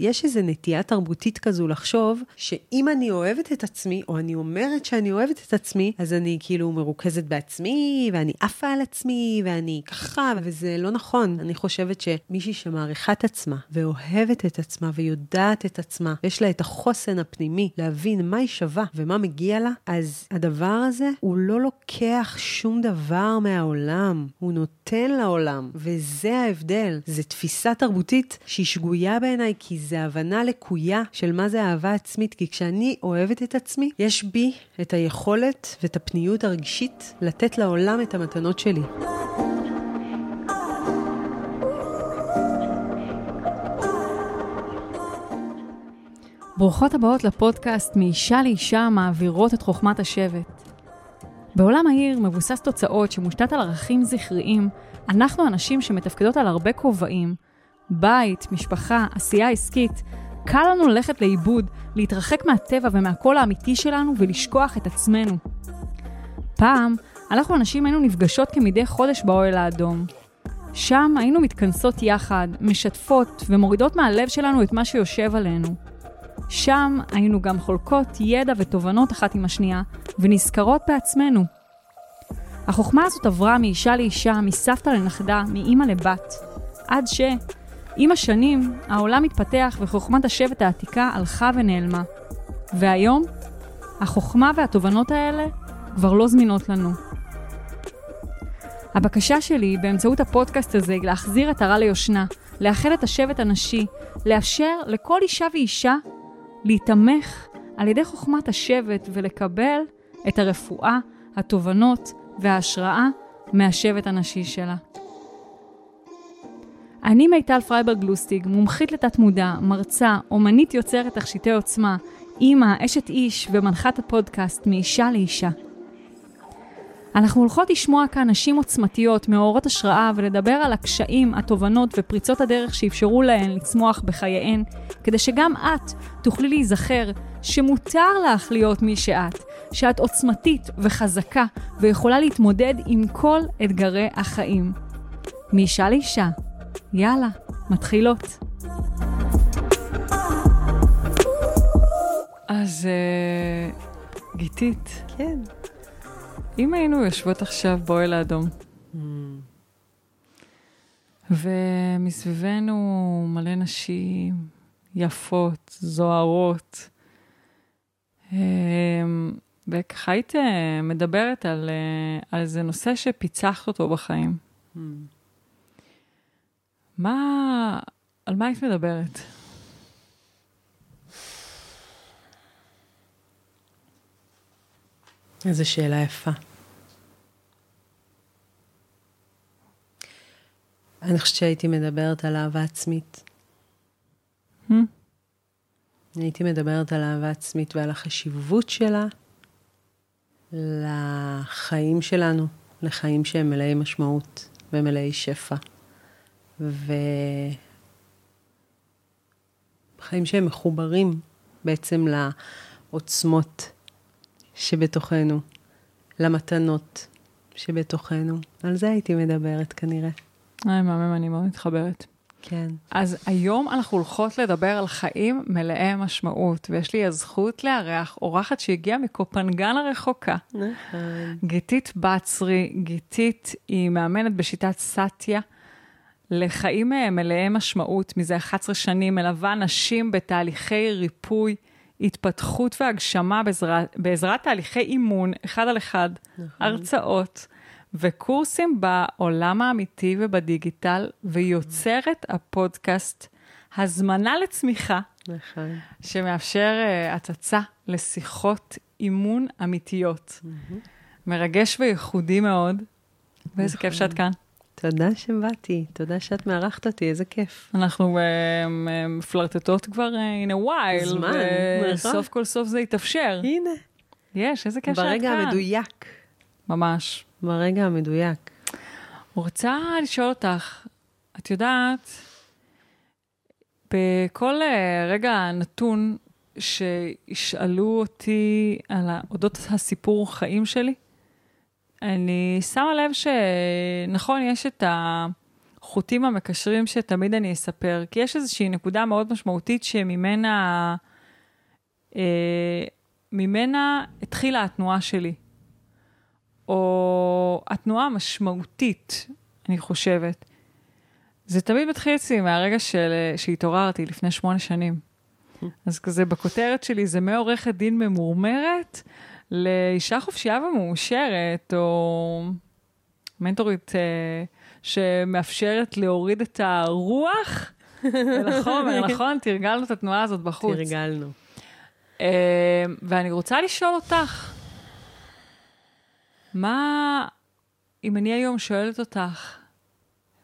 יש איזו נטייה תרבותית כזו לחשוב שאם אני אוהבת את עצמי, או אני אומרת שאני אוהבת את עצמי, אז אני כאילו מרוכזת בעצמי, ואני עפה על עצמי, ואני ככה, וזה לא נכון. אני חושבת שמישהי שמעריכה את עצמה, ואוהבת את עצמה, ויודעת את עצמה, ויש לה את החוסן הפנימי להבין מה היא שווה ומה מגיע לה, אז הדבר הזה, הוא לא לוקח שום דבר מהעולם, הוא נותן לעולם, וזה ההבדל. זו תפיסה תרבותית שהיא שגויה בעיניי, כי זה הבנה לקויה של מה זה אהבה עצמית, כי כשאני אוהבת את עצמי, יש בי את היכולת ואת הפניות הרגשית לתת לעולם את המתנות שלי. ברוכות הבאות לפודקאסט מאישה לאישה מעבירות את חוכמת השבט. בעולם העיר מבוסס תוצאות שמושתת על ערכים זכריים, אנחנו אנשים שמתפקדות על הרבה כובעים, בית, משפחה, עשייה עסקית, קל לנו ללכת לאיבוד, להתרחק מהטבע ומהקול האמיתי שלנו ולשכוח את עצמנו. פעם, אנחנו הנשים היינו נפגשות כמדי חודש באוהל האדום. שם היינו מתכנסות יחד, משתפות ומורידות מהלב שלנו את מה שיושב עלינו. שם היינו גם חולקות ידע ותובנות אחת עם השנייה, ונזכרות בעצמנו. החוכמה הזאת עברה מאישה לאישה, מסבתא לנכדה, מאימא לבת, עד ש... עם השנים, העולם התפתח וחוכמת השבט העתיקה הלכה ונעלמה. והיום, החוכמה והתובנות האלה כבר לא זמינות לנו. הבקשה שלי באמצעות הפודקאסט הזה היא להחזיר את הרע ליושנה, לאחד את השבט הנשי, לאפשר לכל אישה ואישה להיתמך על ידי חוכמת השבט ולקבל את הרפואה, התובנות וההשראה מהשבט הנשי שלה. אני מיטל פרייברג לוסטיג, מומחית לתת-מודע, מרצה, אומנית יוצרת תכשיטי עוצמה, אימא, אשת איש ומנחת הפודקאסט מאישה לאישה. אנחנו הולכות לשמוע כאן נשים עוצמתיות, מאורות השראה, ולדבר על הקשיים, התובנות ופריצות הדרך שאפשרו להן לצמוח בחייהן, כדי שגם את תוכלי להיזכר שמותר לך להיות מי שאת, שאת עוצמתית וחזקה ויכולה להתמודד עם כל אתגרי החיים. מאישה לאישה, יאללה, מתחילות. אז uh, גיתית. כן. אם היינו יושבות עכשיו באוהל האדום, mm. ומסביבנו מלא נשים יפות, זוהרות, אמ, וככה היית אה, מדברת על, על איזה נושא שפיצחת אותו בחיים. Mm. מה, על מה היית מדברת? איזו שאלה יפה. אני חושבת שהייתי מדברת על אהבה עצמית. Hmm? הייתי מדברת על אהבה עצמית ועל החשיבות שלה לחיים שלנו, לחיים שהם מלאי משמעות ומלאי שפע. וחיים שהם מחוברים בעצם לעוצמות שבתוכנו, למתנות שבתוכנו. על זה הייתי מדברת כנראה. היי, מהמם, אני מאוד מתחברת. כן. אז היום אנחנו הולכות לדבר על חיים מלאי משמעות, ויש לי הזכות לארח אורחת שהגיעה מקופנגן הרחוקה. נכון. גיתית בצרי, גיתית היא מאמנת בשיטת סאטיה. לחיים אה, מלאי משמעות, מזה 11 שנים, מלווה נשים בתהליכי ריפוי, התפתחות והגשמה בעזרת, בעזרת תהליכי אימון, אחד על אחד, נכון. הרצאות. וקורסים בעולם האמיתי ובדיגיטל, ויוצרת הפודקאסט הזמנה לצמיחה, נכון. שמאפשר uh, הצצה לשיחות אימון אמיתיות. Mm-hmm. מרגש וייחודי מאוד, ואיזה נכון. כיף שאת כאן. תודה שבאתי, תודה שאת מארחת אותי, איזה כיף. אנחנו מפלרטטות uh, כבר uh, in a while. זמן, נכון. וסוף כל סוף זה יתאפשר. הנה. יש, איזה כיף שאת כאן. ברגע המדויק. ממש. ברגע המדויק. רוצה לשאול אותך, את יודעת, בכל אה, רגע נתון שישאלו אותי על אודות הסיפור חיים שלי, אני שמה לב שנכון, יש את החוטים המקשרים שתמיד אני אספר, כי יש איזושהי נקודה מאוד משמעותית שממנה אה, ממנה התחילה התנועה שלי. או התנועה המשמעותית, אני חושבת. זה תמיד מתחיל אצלי מהרגע של, שהתעוררתי לפני שמונה שנים. אז כזה בכותרת שלי זה מעורכת דין ממורמרת לאישה חופשייה ומאושרת, או מנטורית אה, שמאפשרת להוריד את הרוח אל החומר, נכון? תרגלנו את התנועה הזאת בחוץ. תרגלנו. אה, ואני רוצה לשאול אותך, מה, אם אני היום שואלת אותך,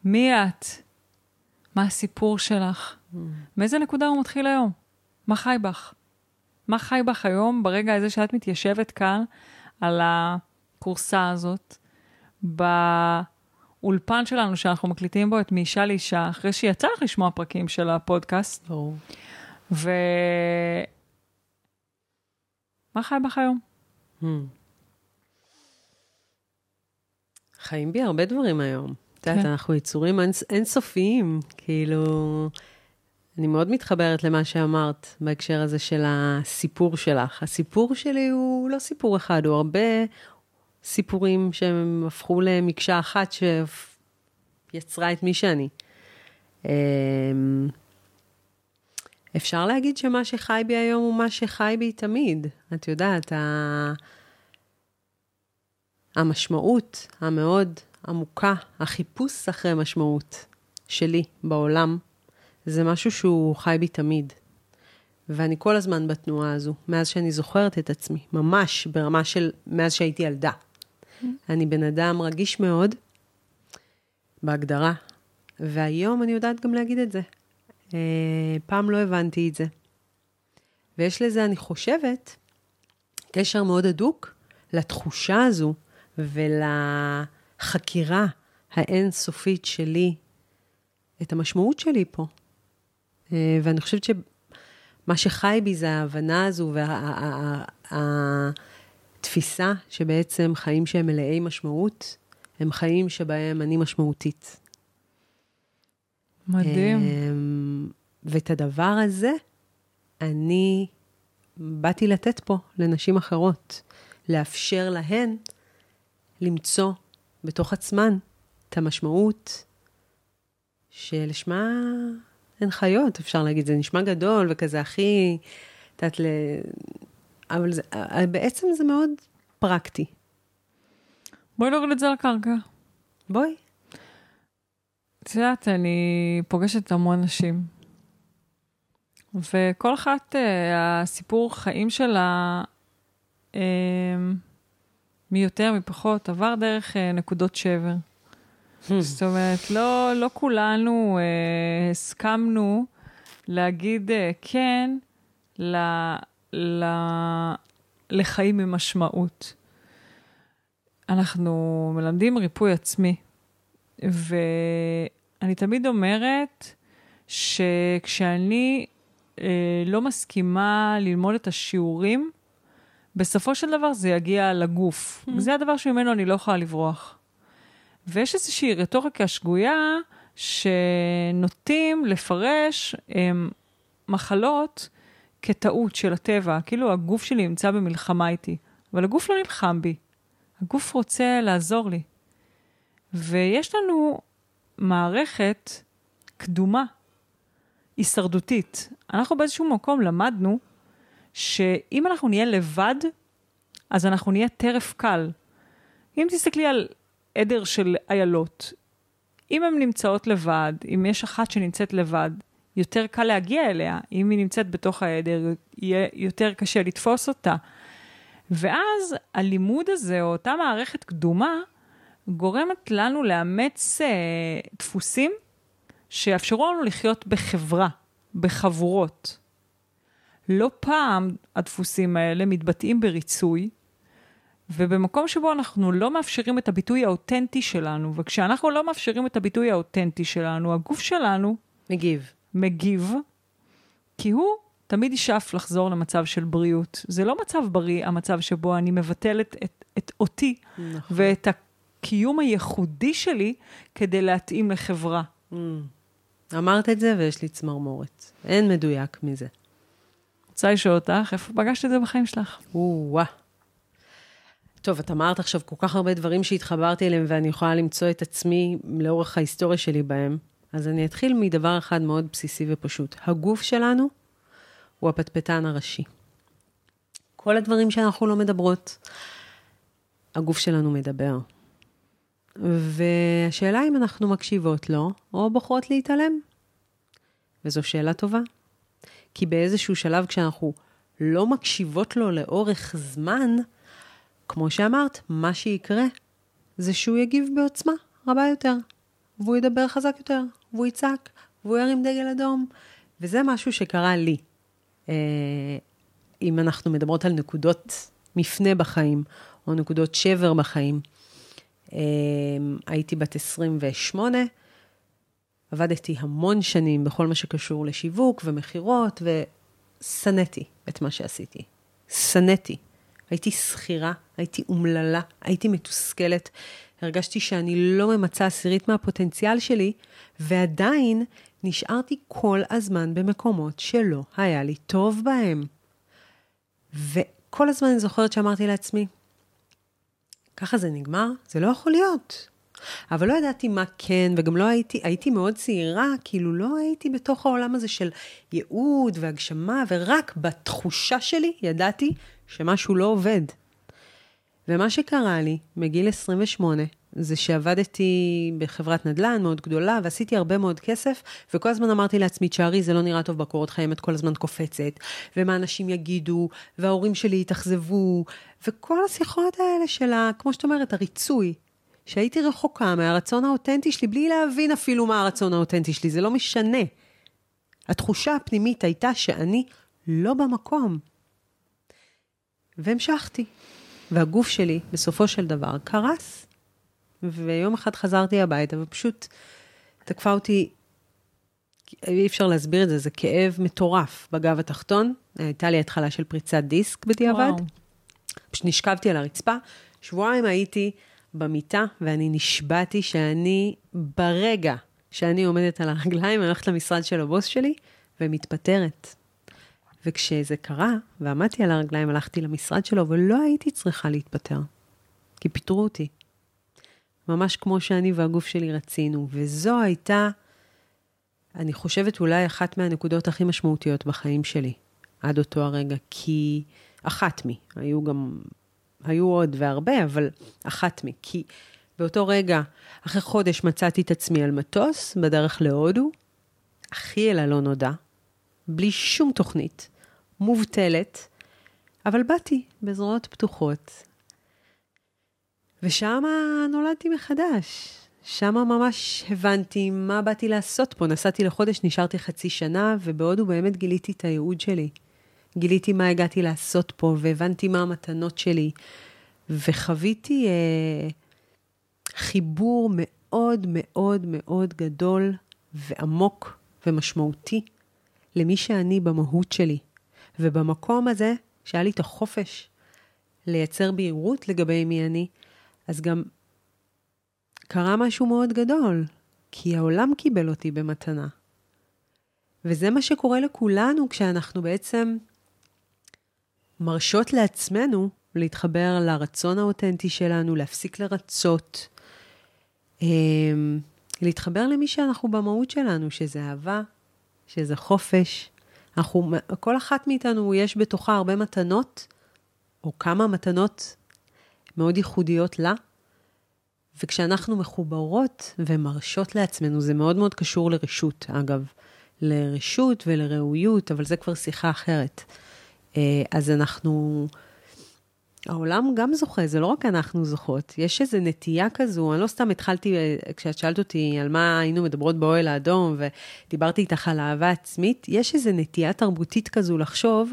מי את? מה הסיפור שלך? Mm. מאיזה נקודה הוא מתחיל היום? מה חי בך? מה חי בך היום ברגע הזה שאת מתיישבת כאן על הכורסה הזאת, באולפן שלנו שאנחנו מקליטים בו את מאישה לאישה, אחרי שיצא לך לשמוע פרקים של הפודקאסט. ברור. ו... מה חי בך היום? Hmm. חיים בי הרבה דברים היום. את יודעת, כן. אנחנו יצורים אינסופיים, כאילו... אני מאוד מתחברת למה שאמרת בהקשר הזה של הסיפור שלך. הסיפור שלי הוא לא סיפור אחד, הוא הרבה סיפורים שהם הפכו למקשה אחת שיצרה את מי שאני. אמ, אפשר להגיד שמה שחי בי היום הוא מה שחי בי תמיד. את יודעת, ה... המשמעות המאוד עמוקה, החיפוש אחרי משמעות שלי בעולם, זה משהו שהוא חי בי תמיד. ואני כל הזמן בתנועה הזו, מאז שאני זוכרת את עצמי, ממש ברמה של מאז שהייתי ילדה. אני בן אדם רגיש מאוד, בהגדרה, והיום אני יודעת גם להגיד את זה. אה, פעם לא הבנתי את זה. ויש לזה, אני חושבת, קשר מאוד הדוק לתחושה הזו ולחקירה האינסופית שלי, את המשמעות שלי פה. אה, ואני חושבת שמה שחי בי זה ההבנה הזו והתפיסה שבעצם חיים שהם מלאי משמעות, הם חיים שבהם אני משמעותית. מדהים. אמ, ואת הדבר הזה, אני באתי לתת פה לנשים אחרות, לאפשר להן למצוא בתוך עצמן את המשמעות שלשמה הן חיות, אפשר להגיד, זה נשמע גדול וכזה הכי, את יודעת, ל... אבל זה, בעצם זה מאוד פרקטי. בואי נוריד את זה לקרקע. בואי. את יודעת, אני פוגשת המון נשים, וכל אחת, אה, הסיפור חיים שלה, אה, מי יותר, מי פחות, עבר דרך אה, נקודות שבר. Hmm. זאת אומרת, לא, לא כולנו אה, הסכמנו להגיד אה, כן ל, ל, לחיים עם משמעות. אנחנו מלמדים ריפוי עצמי, ואני תמיד אומרת שכשאני אה, לא מסכימה ללמוד את השיעורים, בסופו של דבר זה יגיע לגוף. Mm-hmm. זה הדבר שממנו אני לא יכולה לברוח. ויש איזושהי רטוריקה שגויה שנוטים לפרש הם, מחלות כטעות של הטבע, כאילו הגוף שלי נמצא במלחמה איתי, אבל הגוף לא נלחם בי, הגוף רוצה לעזור לי. ויש לנו מערכת קדומה, הישרדותית. אנחנו באיזשהו מקום למדנו שאם אנחנו נהיה לבד, אז אנחנו נהיה טרף קל. אם תסתכלי על עדר של איילות, אם הן נמצאות לבד, אם יש אחת שנמצאת לבד, יותר קל להגיע אליה. אם היא נמצאת בתוך העדר, יהיה יותר קשה לתפוס אותה. ואז הלימוד הזה, או אותה מערכת קדומה, גורמת לנו לאמץ אה, דפוסים שיאפשרו לנו לחיות בחברה, בחבורות. לא פעם הדפוסים האלה מתבטאים בריצוי, ובמקום שבו אנחנו לא מאפשרים את הביטוי האותנטי שלנו, וכשאנחנו לא מאפשרים את הביטוי האותנטי שלנו, הגוף שלנו... מגיב. מגיב, כי הוא תמיד ישאף לחזור למצב של בריאות. זה לא מצב בריא, המצב שבו אני מבטלת את, את אותי נכון. ואת הקיום הייחודי שלי כדי להתאים לחברה. אמרת את זה ויש לי צמרמורת. אין מדויק מזה. רוצה לשאול אותך, איפה פגשת את זה בחיים שלך? או-אה. טוב, את אמרת עכשיו כל כך הרבה דברים שהתחברתי אליהם ואני יכולה למצוא את עצמי לאורך ההיסטוריה שלי בהם. אז אני אתחיל מדבר אחד מאוד בסיסי ופשוט. הגוף שלנו הוא הפטפטן הראשי. כל הדברים שאנחנו לא מדברות, הגוף שלנו מדבר. והשאלה אם אנחנו מקשיבות לו, או בוחרות להתעלם. וזו שאלה טובה. כי באיזשהו שלב, כשאנחנו לא מקשיבות לו לאורך זמן, כמו שאמרת, מה שיקרה זה שהוא יגיב בעוצמה רבה יותר, והוא ידבר חזק יותר, והוא יצעק, והוא ירים דגל אדום. וזה משהו שקרה לי. אה, אם אנחנו מדברות על נקודות מפנה בחיים, או נקודות שבר בחיים. אה, הייתי בת 28, עבדתי המון שנים בכל מה שקשור לשיווק ומכירות, ושנאתי את מה שעשיתי. שנאתי. הייתי שכירה, הייתי אומללה, הייתי מתוסכלת. הרגשתי שאני לא ממצה עשירית מהפוטנציאל שלי, ועדיין נשארתי כל הזמן במקומות שלא היה לי טוב בהם. וכל הזמן אני זוכרת שאמרתי לעצמי, ככה זה נגמר? זה לא יכול להיות. אבל לא ידעתי מה כן, וגם לא הייתי, הייתי מאוד צעירה, כאילו לא הייתי בתוך העולם הזה של ייעוד והגשמה, ורק בתחושה שלי ידעתי שמשהו לא עובד. ומה שקרה לי מגיל 28, זה שעבדתי בחברת נדל"ן מאוד גדולה, ועשיתי הרבה מאוד כסף, וכל הזמן אמרתי לעצמי, תשארי, זה לא נראה טוב בקורות חיים, את כל הזמן קופצת, ומה אנשים יגידו, וההורים שלי יתאכזבו, וכל השיחות האלה של ה... כמו שאת אומרת, הריצוי. שהייתי רחוקה מהרצון האותנטי שלי, בלי להבין אפילו מה הרצון האותנטי שלי, זה לא משנה. התחושה הפנימית הייתה שאני לא במקום. והמשכתי. והגוף שלי, בסופו של דבר, קרס. ויום אחד חזרתי הביתה, ופשוט תקפה אותי, אי אפשר להסביר את זה, זה כאב מטורף בגב התחתון. הייתה לי התחלה של פריצת דיסק בדיעבד. פשוט נשכבתי על הרצפה. שבועיים הייתי במיטה, ואני נשבעתי שאני, ברגע שאני עומדת על הרגליים, אני הולכת למשרד של הבוס שלי, ומתפטרת. וכשזה קרה, ועמדתי על הרגליים, הלכתי למשרד שלו, ולא הייתי צריכה להתפטר, כי פיטרו אותי. ממש כמו שאני והגוף שלי רצינו. וזו הייתה, אני חושבת, אולי אחת מהנקודות הכי משמעותיות בחיים שלי, עד אותו הרגע, כי אחת מי, היו גם, היו עוד והרבה, אבל אחת מי, כי באותו רגע, אחרי חודש מצאתי את עצמי על מטוס, בדרך להודו, הכי אל הלא נודע, בלי שום תוכנית, מובטלת, אבל באתי בזרועות פתוחות, ושם נולדתי מחדש. שם ממש הבנתי מה באתי לעשות פה. נסעתי לחודש, נשארתי חצי שנה, ובהודו באמת גיליתי את הייעוד שלי. גיליתי מה הגעתי לעשות פה, והבנתי מה המתנות שלי. וחוויתי אה, חיבור מאוד מאוד מאוד גדול ועמוק ומשמעותי למי שאני במהות שלי. ובמקום הזה, שהיה לי את החופש לייצר בהירות לגבי מי אני, אז גם קרה משהו מאוד גדול, כי העולם קיבל אותי במתנה. וזה מה שקורה לכולנו כשאנחנו בעצם מרשות לעצמנו להתחבר לרצון האותנטי שלנו, להפסיק לרצות, אמ, להתחבר למי שאנחנו במהות שלנו, שזה אהבה, שזה חופש. אנחנו, כל אחת מאיתנו יש בתוכה הרבה מתנות, או כמה מתנות מאוד ייחודיות לה. וכשאנחנו מחוברות ומרשות לעצמנו, זה מאוד מאוד קשור לרשות, אגב, לרשות ולראויות, אבל זה כבר שיחה אחרת. אה, אז אנחנו, העולם גם זוכה, זה לא רק אנחנו זוכות, יש איזו נטייה כזו, אני לא סתם התחלתי, אה, כשאת שאלת אותי על מה היינו מדברות באוהל האדום, ודיברתי איתך על אהבה עצמית, יש איזו נטייה תרבותית כזו לחשוב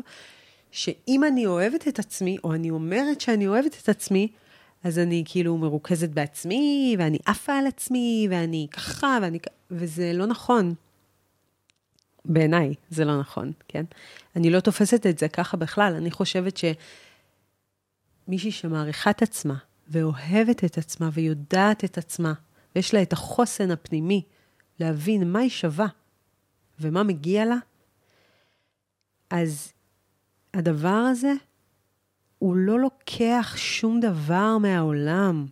שאם אני אוהבת את עצמי, או אני אומרת שאני אוהבת את עצמי, אז אני כאילו מרוכזת בעצמי, ואני עפה על עצמי, ואני ככה, ואני... וזה לא נכון. בעיניי זה לא נכון, כן? אני לא תופסת את זה ככה בכלל. אני חושבת שמישהי שמעריכה את עצמה, ואוהבת את עצמה, ויודעת את עצמה, ויש לה את החוסן הפנימי להבין מה היא שווה ומה מגיע לה, אז הדבר הזה, הוא לא לוקח שום דבר מהעולם,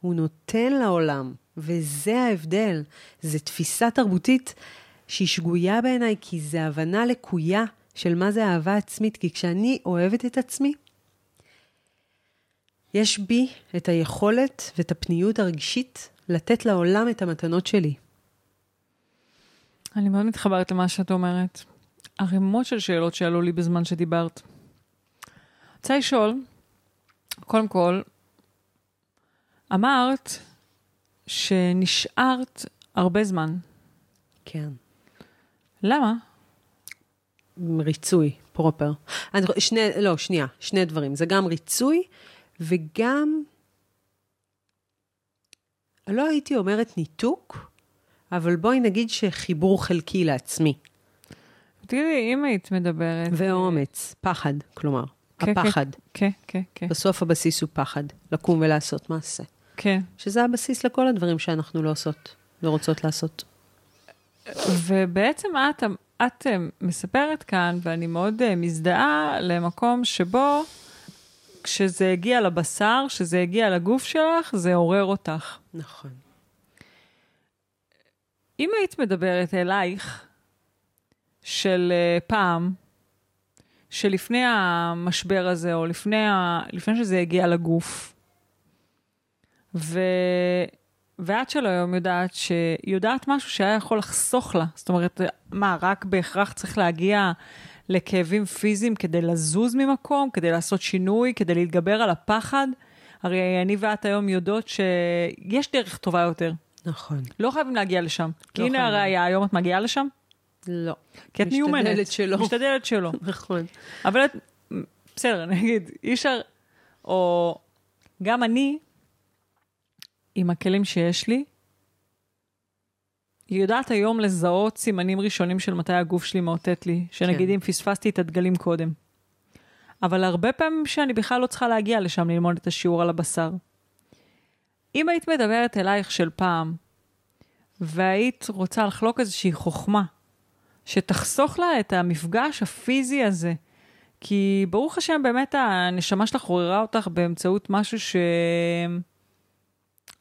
הוא נותן לעולם, וזה ההבדל. זו תפיסה תרבותית שהיא שגויה בעיניי, כי זו הבנה לקויה של מה זה אהבה עצמית, כי כשאני אוהבת את עצמי, יש בי את היכולת ואת הפניות הרגשית לתת לעולם את המתנות שלי. אני מאוד מתחברת למה שאת אומרת. ערימות של שאלות שעלו לי בזמן שדיברת. רוצה לשאול, קודם כל, אמרת שנשארת הרבה זמן. כן. למה? ריצוי, פרופר. אני, שני, לא, שנייה, שני דברים. זה גם ריצוי וגם, לא הייתי אומרת ניתוק, אבל בואי נגיד שחיבור חלקי לעצמי. תראי, אם היית מדברת... ואומץ, פחד, כלומר, כן, הפחד. כן, כן, כן. בסוף הבסיס הוא פחד, לקום ולעשות מעשה. כן. שזה הבסיס לכל הדברים שאנחנו לא עושות, לא רוצות לעשות. ובעצם את, את אה, מספרת כאן, ואני מאוד אה, מזדהה למקום שבו כשזה הגיע לבשר, כשזה הגיע לגוף שלך, זה עורר אותך. נכון. אם היית מדברת אלייך של uh, פעם, שלפני המשבר הזה, או לפני, ה... לפני שזה הגיע לגוף, ו... ואת של היום יודעת שיודעת משהו שהיה יכול לחסוך לה. זאת אומרת, מה, רק בהכרח צריך להגיע לכאבים פיזיים כדי לזוז ממקום, כדי לעשות שינוי, כדי להתגבר על הפחד? הרי אני ואת היום יודעות שיש דרך טובה יותר. נכון. לא חייבים להגיע לשם. כי לא הנה חייבים. הראייה, היום את מגיעה לשם? לא. כי את מיומנת. משתדלת שלא. משתדלת שלא. נכון. אבל את, בסדר, אני אגיד, אי אפשר, או גם אני, עם הכלים שיש לי, יודעת היום לזהות סימנים ראשונים של מתי הגוף שלי מאותת לי, שנגיד כן. אם פספסתי את הדגלים קודם. אבל הרבה פעמים שאני בכלל לא צריכה להגיע לשם ללמוד את השיעור על הבשר. אם היית מדברת אלייך של פעם, והיית רוצה לחלוק איזושהי חוכמה, שתחסוך לה את המפגש הפיזי הזה, כי ברוך השם, באמת הנשמה שלך עוררה אותך באמצעות משהו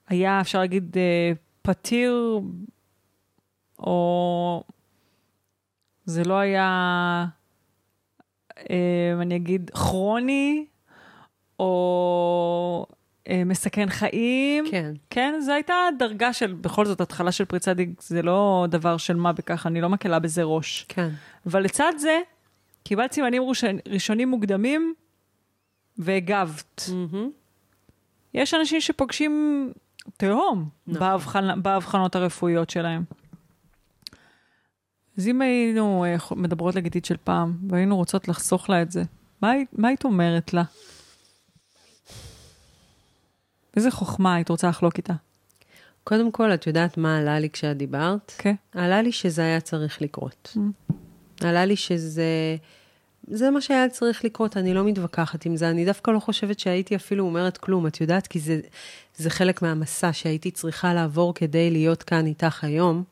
שהיה, אפשר להגיד, אה, פתיר, או זה לא היה, אה, אני אגיד, כרוני, או אה, מסכן חיים. כן. כן, זו הייתה דרגה של, בכל זאת, התחלה של פריצת דיג, זה לא דבר של מה בכך, אני לא מקלה בזה ראש. כן. אבל לצד זה, קיבלת סימנים ראשונים מוקדמים והגבת. מהמם. יש אנשים שפוגשים תהום נכון. בהבחנ... בהבחנות הרפואיות שלהם. אז אם היינו אה, מדברות לגיתית של פעם, והיינו רוצות לחסוך לה את זה, מה, היית- מה היית אומרת לה? איזה חוכמה היית רוצה לחלוק איתה? קודם כל, את יודעת מה עלה לי כשאת דיברת? כן? עלה לי שזה היה צריך לקרות. עלה לי שזה... זה מה שהיה צריך לקרות, אני לא מתווכחת עם זה. אני דווקא לא חושבת שהייתי אפילו אומרת כלום, את יודעת? כי זה, זה חלק מהמסע שהייתי צריכה לעבור כדי להיות כאן איתך היום.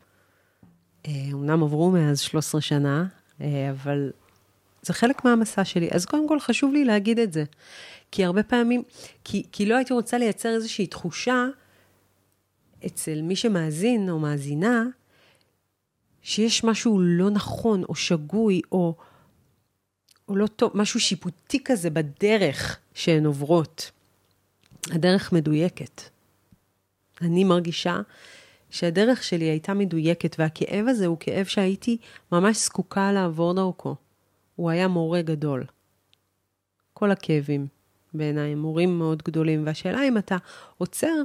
אה, אמנם עברו מאז 13 שנה, אה, אבל זה חלק מהמסע שלי. אז קודם כל חשוב לי להגיד את זה. כי הרבה פעמים, כי, כי לא הייתי רוצה לייצר איזושהי תחושה אצל מי שמאזין או מאזינה, שיש משהו לא נכון או שגוי או, או לא טוב, משהו שיפוטי כזה בדרך שהן עוברות. הדרך מדויקת. אני מרגישה שהדרך שלי הייתה מדויקת, והכאב הזה הוא כאב שהייתי ממש זקוקה לעבור דרכו. הוא היה מורה גדול. כל הכאבים בעיניי מורים מאוד גדולים, והשאלה אם אתה עוצר,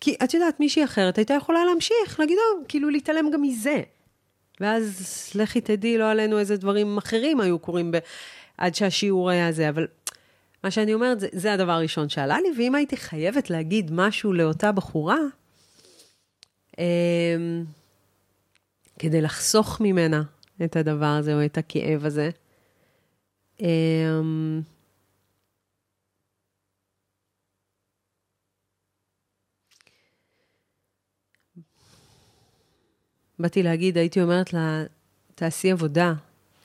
כי את יודעת, מישהי אחרת הייתה יכולה להמשיך, להגיד, או, כאילו להתעלם גם מזה. ואז לכי תדעי, לא עלינו איזה דברים אחרים היו קורים ב... עד שהשיעור היה זה, אבל מה שאני אומרת, זה, זה הדבר הראשון שעלה לי, ואם הייתי חייבת להגיד משהו לאותה בחורה, כדי לחסוך ממנה את הדבר הזה או את הכאב הזה, אמ, באתי להגיד, הייתי אומרת לה, תעשי עבודה,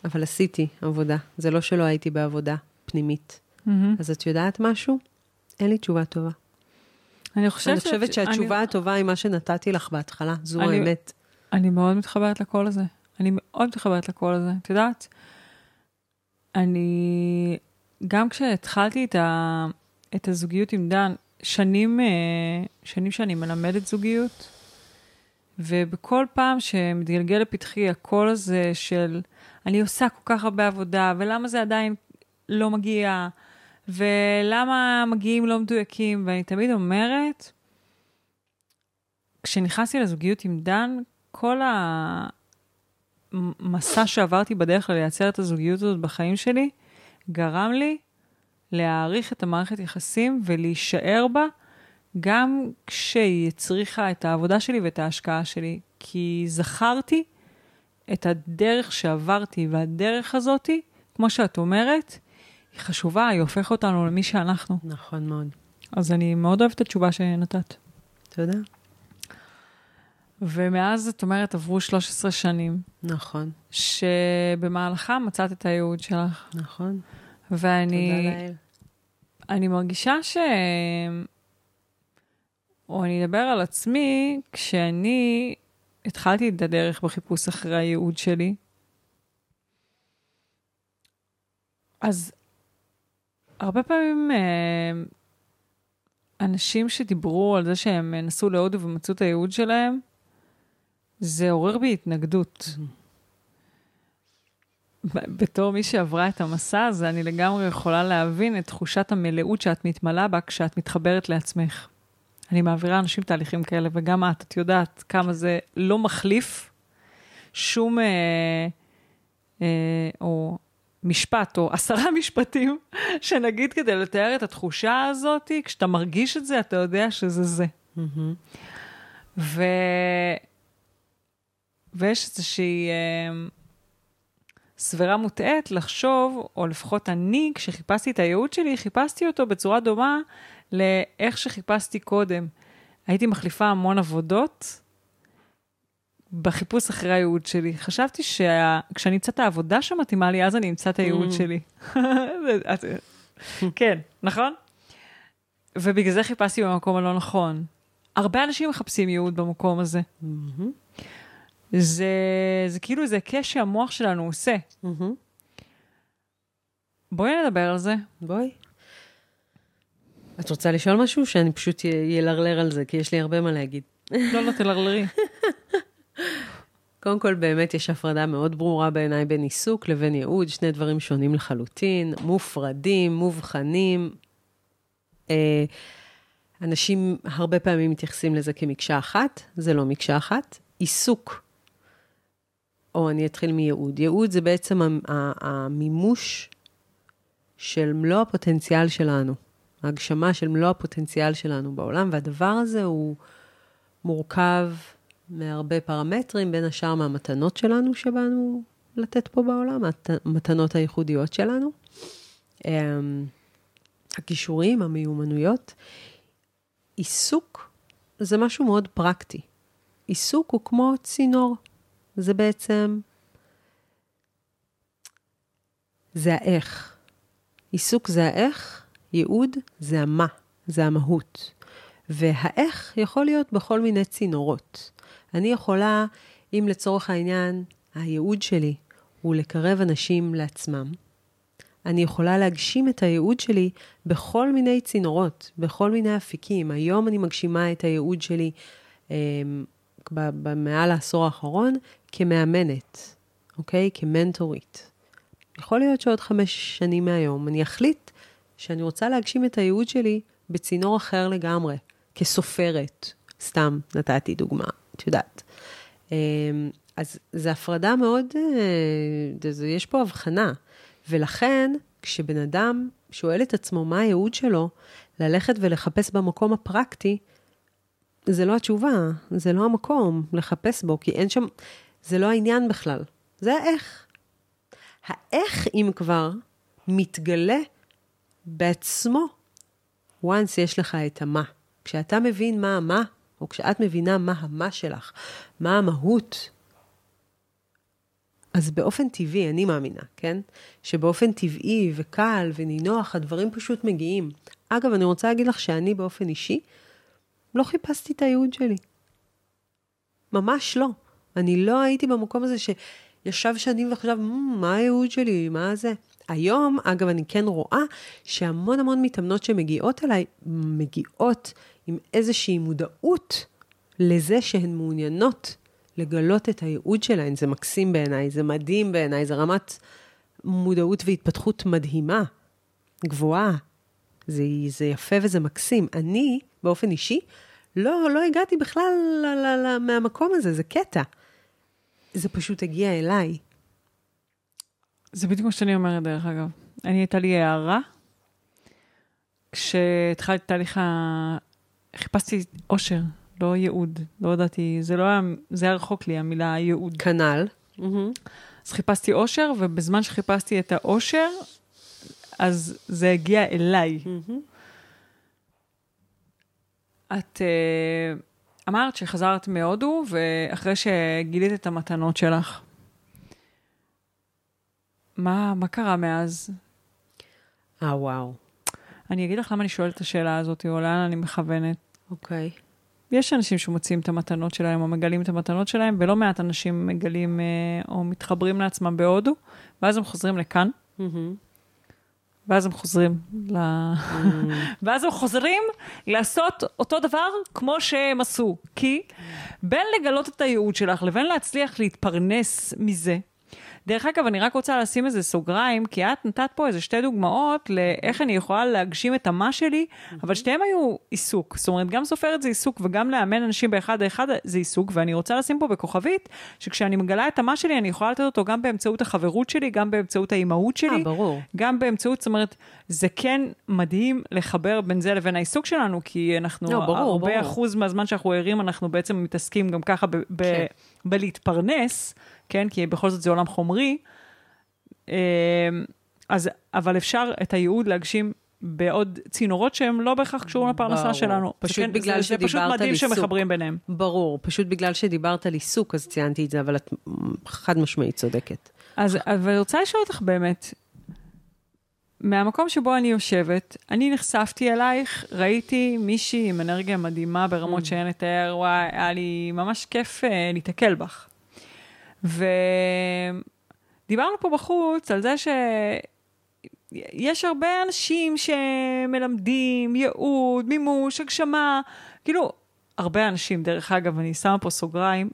אבל עשיתי עבודה. זה לא שלא הייתי בעבודה פנימית. Mm-hmm. אז את יודעת משהו? אין לי תשובה טובה. אני חושבת, אני חושבת שהתשובה אני, הטובה היא מה שנתתי לך בהתחלה, זו אני- האמת. אני מאוד מתחברת לקול הזה. אני מאוד מתחברת לקול הזה. את יודעת, אני, גם כשהתחלתי את, ה, את הזוגיות עם דן, שנים, אה, שנים שאני מלמדת זוגיות, ובכל פעם שמתגלגל לפתחי הקול הזה של אני עושה כל כך הרבה עבודה, ולמה זה עדיין לא מגיע, ולמה מגיעים לא מדויקים, ואני תמיד אומרת, כשנכנסתי לזוגיות עם דן, כל המסע שעברתי בדרך לייצר את הזוגיות הזאת בחיים שלי, גרם לי להעריך את המערכת יחסים ולהישאר בה, גם כשהיא הצריכה את העבודה שלי ואת ההשקעה שלי. כי זכרתי את הדרך שעברתי, והדרך הזאתי, כמו שאת אומרת, היא חשובה, היא הופכת אותנו למי שאנחנו. נכון מאוד. אז אני מאוד אוהבת את התשובה שנתת. תודה. ומאז, את אומרת, עברו 13 שנים, נכון, שבמהלכם מצאת את הייעוד שלך. נכון. ואני תודה לאל. אני מרגישה ש... או אני אדבר על עצמי, כשאני התחלתי את הדרך בחיפוש אחרי הייעוד שלי, אז הרבה פעמים אה, אנשים שדיברו על זה שהם נסעו להודו ומצאו את הייעוד שלהם, זה עורר בי התנגדות. בתור מי שעברה את המסע הזה, אני לגמרי יכולה להבין את תחושת המלאות שאת מתמלאה בה כשאת מתחברת לעצמך. אני מעבירה אנשים תהליכים כאלה, וגם את, את יודעת כמה זה לא מחליף שום, אה, אה, או משפט, או עשרה משפטים, שנגיד כדי לתאר את התחושה הזאת, כשאתה מרגיש את זה, אתה יודע שזה זה. ו... ויש איזושהי אה, סברה מוטעית לחשוב, או לפחות אני, כשחיפשתי את הייעוד שלי, חיפשתי אותו בצורה דומה לאיך שחיפשתי קודם. הייתי מחליפה המון עבודות בחיפוש אחרי הייעוד שלי. חשבתי שכשאני אמצא את העבודה שמתאימה לי, אז אני אמצא את הייעוד Mm. שלי. כן, נכון? ובגלל זה חיפשתי במקום הלא נכון. הרבה אנשים מחפשים ייעוד במקום הזה. מהמם. זה, זה כאילו זה היקש שהמוח שלנו עושה. מהמם. בואי נדבר על זה. בואי. את רוצה לשאול משהו? שאני פשוט ילרלר על זה, כי יש לי הרבה מה להגיד. לא, לא, תלרלרי. קודם כל, באמת יש הפרדה מאוד ברורה בעיניי בין עיסוק לבין ייעוד, שני דברים שונים לחלוטין, מופרדים, מובחנים. אה, אנשים הרבה פעמים מתייחסים לזה כמקשה אחת, זה לא מקשה אחת. עיסוק, או אני אתחיל מייעוד. ייעוד זה בעצם המימוש של מלוא הפוטנציאל שלנו, ההגשמה של מלוא הפוטנציאל שלנו בעולם, והדבר הזה הוא מורכב מהרבה פרמטרים, בין השאר מהמתנות שלנו שבאנו לתת פה בעולם, המתנות הייחודיות שלנו, אמ, הכישורים, המיומנויות. עיסוק זה משהו מאוד פרקטי. עיסוק הוא כמו צינור. זה בעצם, זה האיך. עיסוק זה האיך, ייעוד זה המה, זה המהות. והאיך יכול להיות בכל מיני צינורות. אני יכולה, אם לצורך העניין, הייעוד שלי הוא לקרב אנשים לעצמם, אני יכולה להגשים את הייעוד שלי בכל מיני צינורות, בכל מיני אפיקים. היום אני מגשימה את הייעוד שלי אה, במעל העשור האחרון כמאמנת, אוקיי? כמנטורית. יכול להיות שעוד חמש שנים מהיום אני אחליט שאני רוצה להגשים את הייעוד שלי בצינור אחר לגמרי, כסופרת. סתם נתתי דוגמה, את יודעת. אה, אז זו הפרדה מאוד, אה, יש פה הבחנה. ולכן, כשבן אדם שואל את עצמו מה הייעוד שלו, ללכת ולחפש במקום הפרקטי, זה לא התשובה, זה לא המקום לחפש בו, כי אין שם, זה לא העניין בכלל, זה האיך. האיך, אם כבר, מתגלה בעצמו, once יש לך את המה. כשאתה מבין מה המה, או כשאת מבינה מה המה שלך, מה המהות אז באופן טבעי, אני מאמינה, כן? שבאופן טבעי וקל ונינוח, הדברים פשוט מגיעים. אגב, אני רוצה להגיד לך שאני באופן אישי, לא חיפשתי את הייעוד שלי. ממש לא. אני לא הייתי במקום הזה שישב שנים וחשב, מה הייעוד שלי, מה זה? היום, אגב, אני כן רואה שהמון המון מתאמנות שמגיעות אליי, מגיעות עם איזושהי מודעות לזה שהן מעוניינות לגלות את הייעוד שלהן. זה מקסים בעיניי, זה מדהים בעיניי, זה רמת מודעות והתפתחות מדהימה, גבוהה. זה, זה יפה וזה מקסים. אני, באופן אישי, לא, לא הגעתי בכלל ל, ל, ל, מהמקום הזה, זה קטע. זה פשוט הגיע אליי. זה בדיוק מה שאני אומרת, דרך אגב. אני, הייתה לי הערה, כשהתחלתי את תהליך. חיפשתי אושר, לא ייעוד. לא ידעתי, זה לא היה, זה היה רחוק לי, המילה ייעוד. כנ"ל. אז חיפשתי אושר, ובזמן שחיפשתי את האושר, אז זה הגיע אליי. את uh, אמרת שחזרת מהודו, ואחרי שגילית את המתנות שלך. מה, מה קרה מאז? אה, וואו. אני אגיד לך למה אני שואלת את השאלה הזאת, או לאן אני מכוונת. אוקיי. יש אנשים שמוצאים את המתנות שלהם, או מגלים את המתנות שלהם, ולא מעט אנשים מגלים אה, או מתחברים לעצמם בהודו, ואז הם חוזרים לכאן, ואז הם חוזרים ל... ואז הם חוזרים לעשות אותו דבר כמו שהם עשו. כי בין לגלות את הייעוד שלך לבין להצליח להתפרנס מזה, דרך אגב, אני רק רוצה לשים איזה סוגריים, כי את נתת פה איזה שתי דוגמאות לאיך אני יכולה להגשים את המה שלי, אבל שתיהם היו עיסוק. זאת אומרת, גם סופרת זה עיסוק וגם לאמן אנשים באחד האחד זה עיסוק, ואני רוצה לשים פה בכוכבית, שכשאני מגלה את המה שלי, אני יכולה לתת אותו גם באמצעות החברות שלי, גם באמצעות האימהות שלי. אה, ברור. גם באמצעות, זאת אומרת, זה כן מדהים לחבר בין זה לבין העיסוק שלנו, כי אנחנו, לא, ברור, הרבה ברור. אחוז מהזמן שאנחנו ערים, אנחנו בעצם מתעסקים גם ככה ב- ב- כן. בלהתפרנס. כן? כי בכל זאת זה עולם חומרי. אמ, אז, אבל אפשר את הייעוד להגשים בעוד צינורות שהם לא בהכרח קשורים לפרנסה ברור. שלנו. פשוט זה, כן, בגלל זה, זה פשוט שדיברת על מדהים עיסוק. שמחברים ביניהם. ברור, פשוט בגלל שדיברת על עיסוק, אז ציינתי את זה, אבל את חד משמעית צודקת. אז אבל אני רוצה לשאול אותך באמת, מהמקום שבו אני יושבת, אני נחשפתי אלייך, ראיתי מישהי עם אנרגיה מדהימה ברמות Mm. שאין לתאר, וואי, היה לי ממש כיף אה, להתקל בך. ודיברנו פה בחוץ על זה שיש הרבה אנשים שמלמדים ייעוד, מימוש, הגשמה, כאילו, הרבה אנשים, דרך אגב, אני שמה פה סוגריים,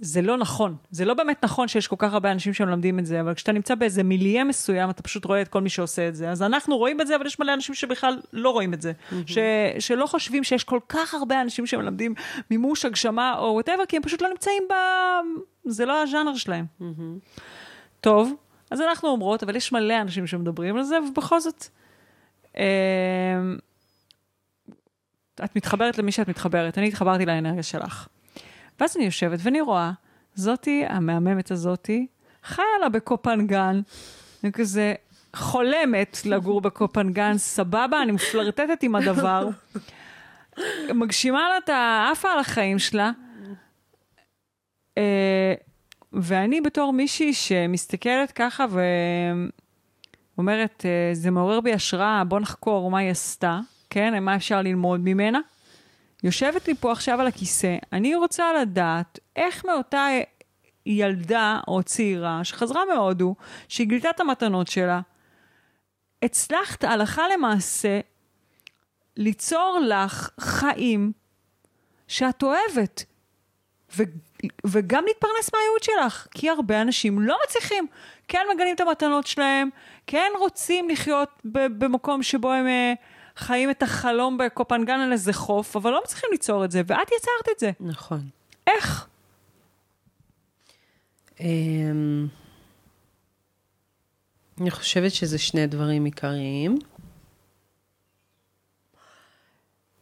זה לא נכון. זה לא באמת נכון שיש כל כך הרבה אנשים שמלמדים את זה, אבל כשאתה נמצא באיזה מיליה מסוים, אתה פשוט רואה את כל מי שעושה את זה. אז אנחנו רואים את זה, אבל יש מלא אנשים שבכלל לא רואים את זה. ש, שלא חושבים שיש כל כך הרבה אנשים שמלמדים מימוש, הגשמה או וואטאבר, כי הם פשוט לא נמצאים ב... זה לא הז'אנר שלהם. טוב, אז אנחנו אומרות, אבל יש מלא אנשים שמדברים על זה, ובכל זאת, אה, את מתחברת למי שאת מתחברת. אני התחברתי לאנרגיה שלך. ואז אני יושבת ואני רואה, זאתי, המהממת הזאתי, חיה לה בקופנגן, אני כזה חולמת לגור בקופנגן, סבבה, אני מפלרטטת עם הדבר, מגשימה לה את האפה על החיים שלה, אה, ואני בתור מישהי שמסתכלת ככה ואומרת, אה, זה מעורר בי השראה, בוא נחקור מה היא עשתה, כן? מה אפשר ללמוד ממנה. יושבת לי פה עכשיו על הכיסא, אני רוצה לדעת איך מאותה ילדה או צעירה שחזרה מהודו, שהיא גילתה את המתנות שלה, הצלחת הלכה למעשה ליצור לך חיים שאת אוהבת, ו- וגם להתפרנס מהייעוד שלך, כי הרבה אנשים לא מצליחים, כן מגלים את המתנות שלהם, כן רוצים לחיות במקום שבו הם... אה, חיים את החלום בקופנגן על איזה חוף, אבל לא מצליחים ליצור את זה, ואת יצרת את זה. נכון. איך? אמ, אני חושבת שזה שני דברים עיקריים.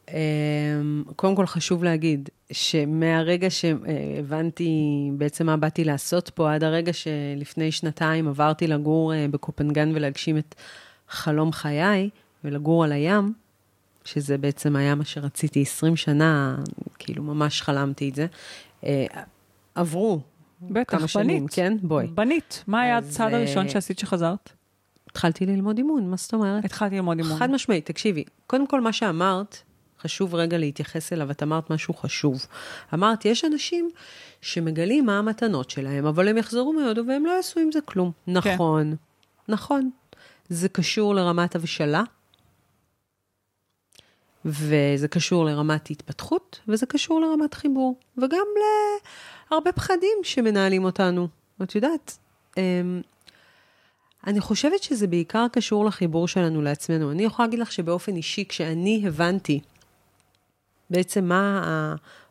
אמ, קודם כל חשוב להגיד שמהרגע שהבנתי בעצם מה באתי לעשות פה, עד הרגע שלפני שנתיים עברתי לגור אה, בקופנגן ולהגשים את חלום חיי ולגור על הים, שזה בעצם היה מה שרציתי 20 שנה, כאילו ממש חלמתי את זה, אה, עברו בטח, כמה שנים, בנית. כן? בואי. בנית. מה היה הצעד אה, הראשון שעשית שחזרת? התחלתי ללמוד אימון, מה זאת אומרת? התחלתי ללמוד אימון. חד משמעית, תקשיבי, קודם כל מה שאמרת, חשוב רגע להתייחס אליו, את אמרת משהו חשוב. אמרת, יש אנשים שמגלים מה המתנות שלהם, אבל הם יחזרו מהודו והם לא יעשו עם זה כלום. נכון, נכון. זה קשור לרמת הבשלה, וזה קשור לרמת התפתחות, וזה קשור לרמת חיבור, וגם להרבה פחדים שמנהלים אותנו. את יודעת, אמ, אני חושבת שזה בעיקר קשור לחיבור שלנו לעצמנו. אני יכולה להגיד לך שבאופן אישי, כשאני הבנתי בעצם מה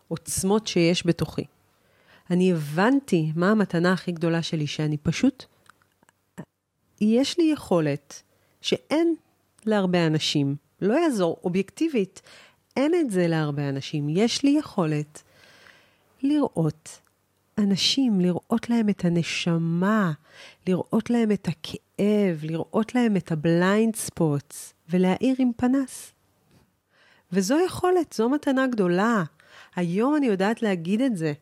העוצמות שיש בתוכי, אני הבנתי מה המתנה הכי גדולה שלי, שאני פשוט, יש לי יכולת שאין להרבה אנשים, לא יעזור, אובייקטיבית, אין את זה להרבה אנשים. יש לי יכולת לראות אנשים, לראות להם את הנשמה, לראות להם את הכאב, לראות להם את ה blind spots, ולהאיר עם פנס. וזו יכולת, זו מתנה גדולה. היום אני יודעת להגיד את זה.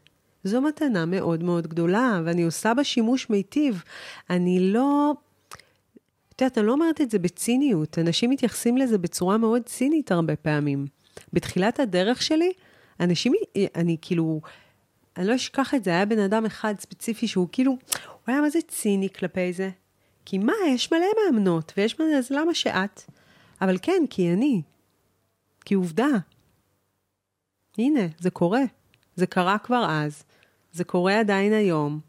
זו מתנה מאוד מאוד גדולה, ואני עושה בה שימוש מיטיב. אני לא... את יודעת, אני לא אומרת את זה בציניות. אנשים מתייחסים לזה בצורה מאוד צינית הרבה פעמים. בתחילת הדרך שלי, אנשים, אני כאילו, אני לא אשכח את זה, היה בן אדם אחד ספציפי שהוא כאילו, הוא היה מה זה ציני כלפי זה. כי מה, יש מלא מאמנות, ויש מלא, אז למה שאת? אבל כן, כי אני. כי עובדה. הנה, זה קורה. זה קרה כבר אז, זה קורה עדיין היום,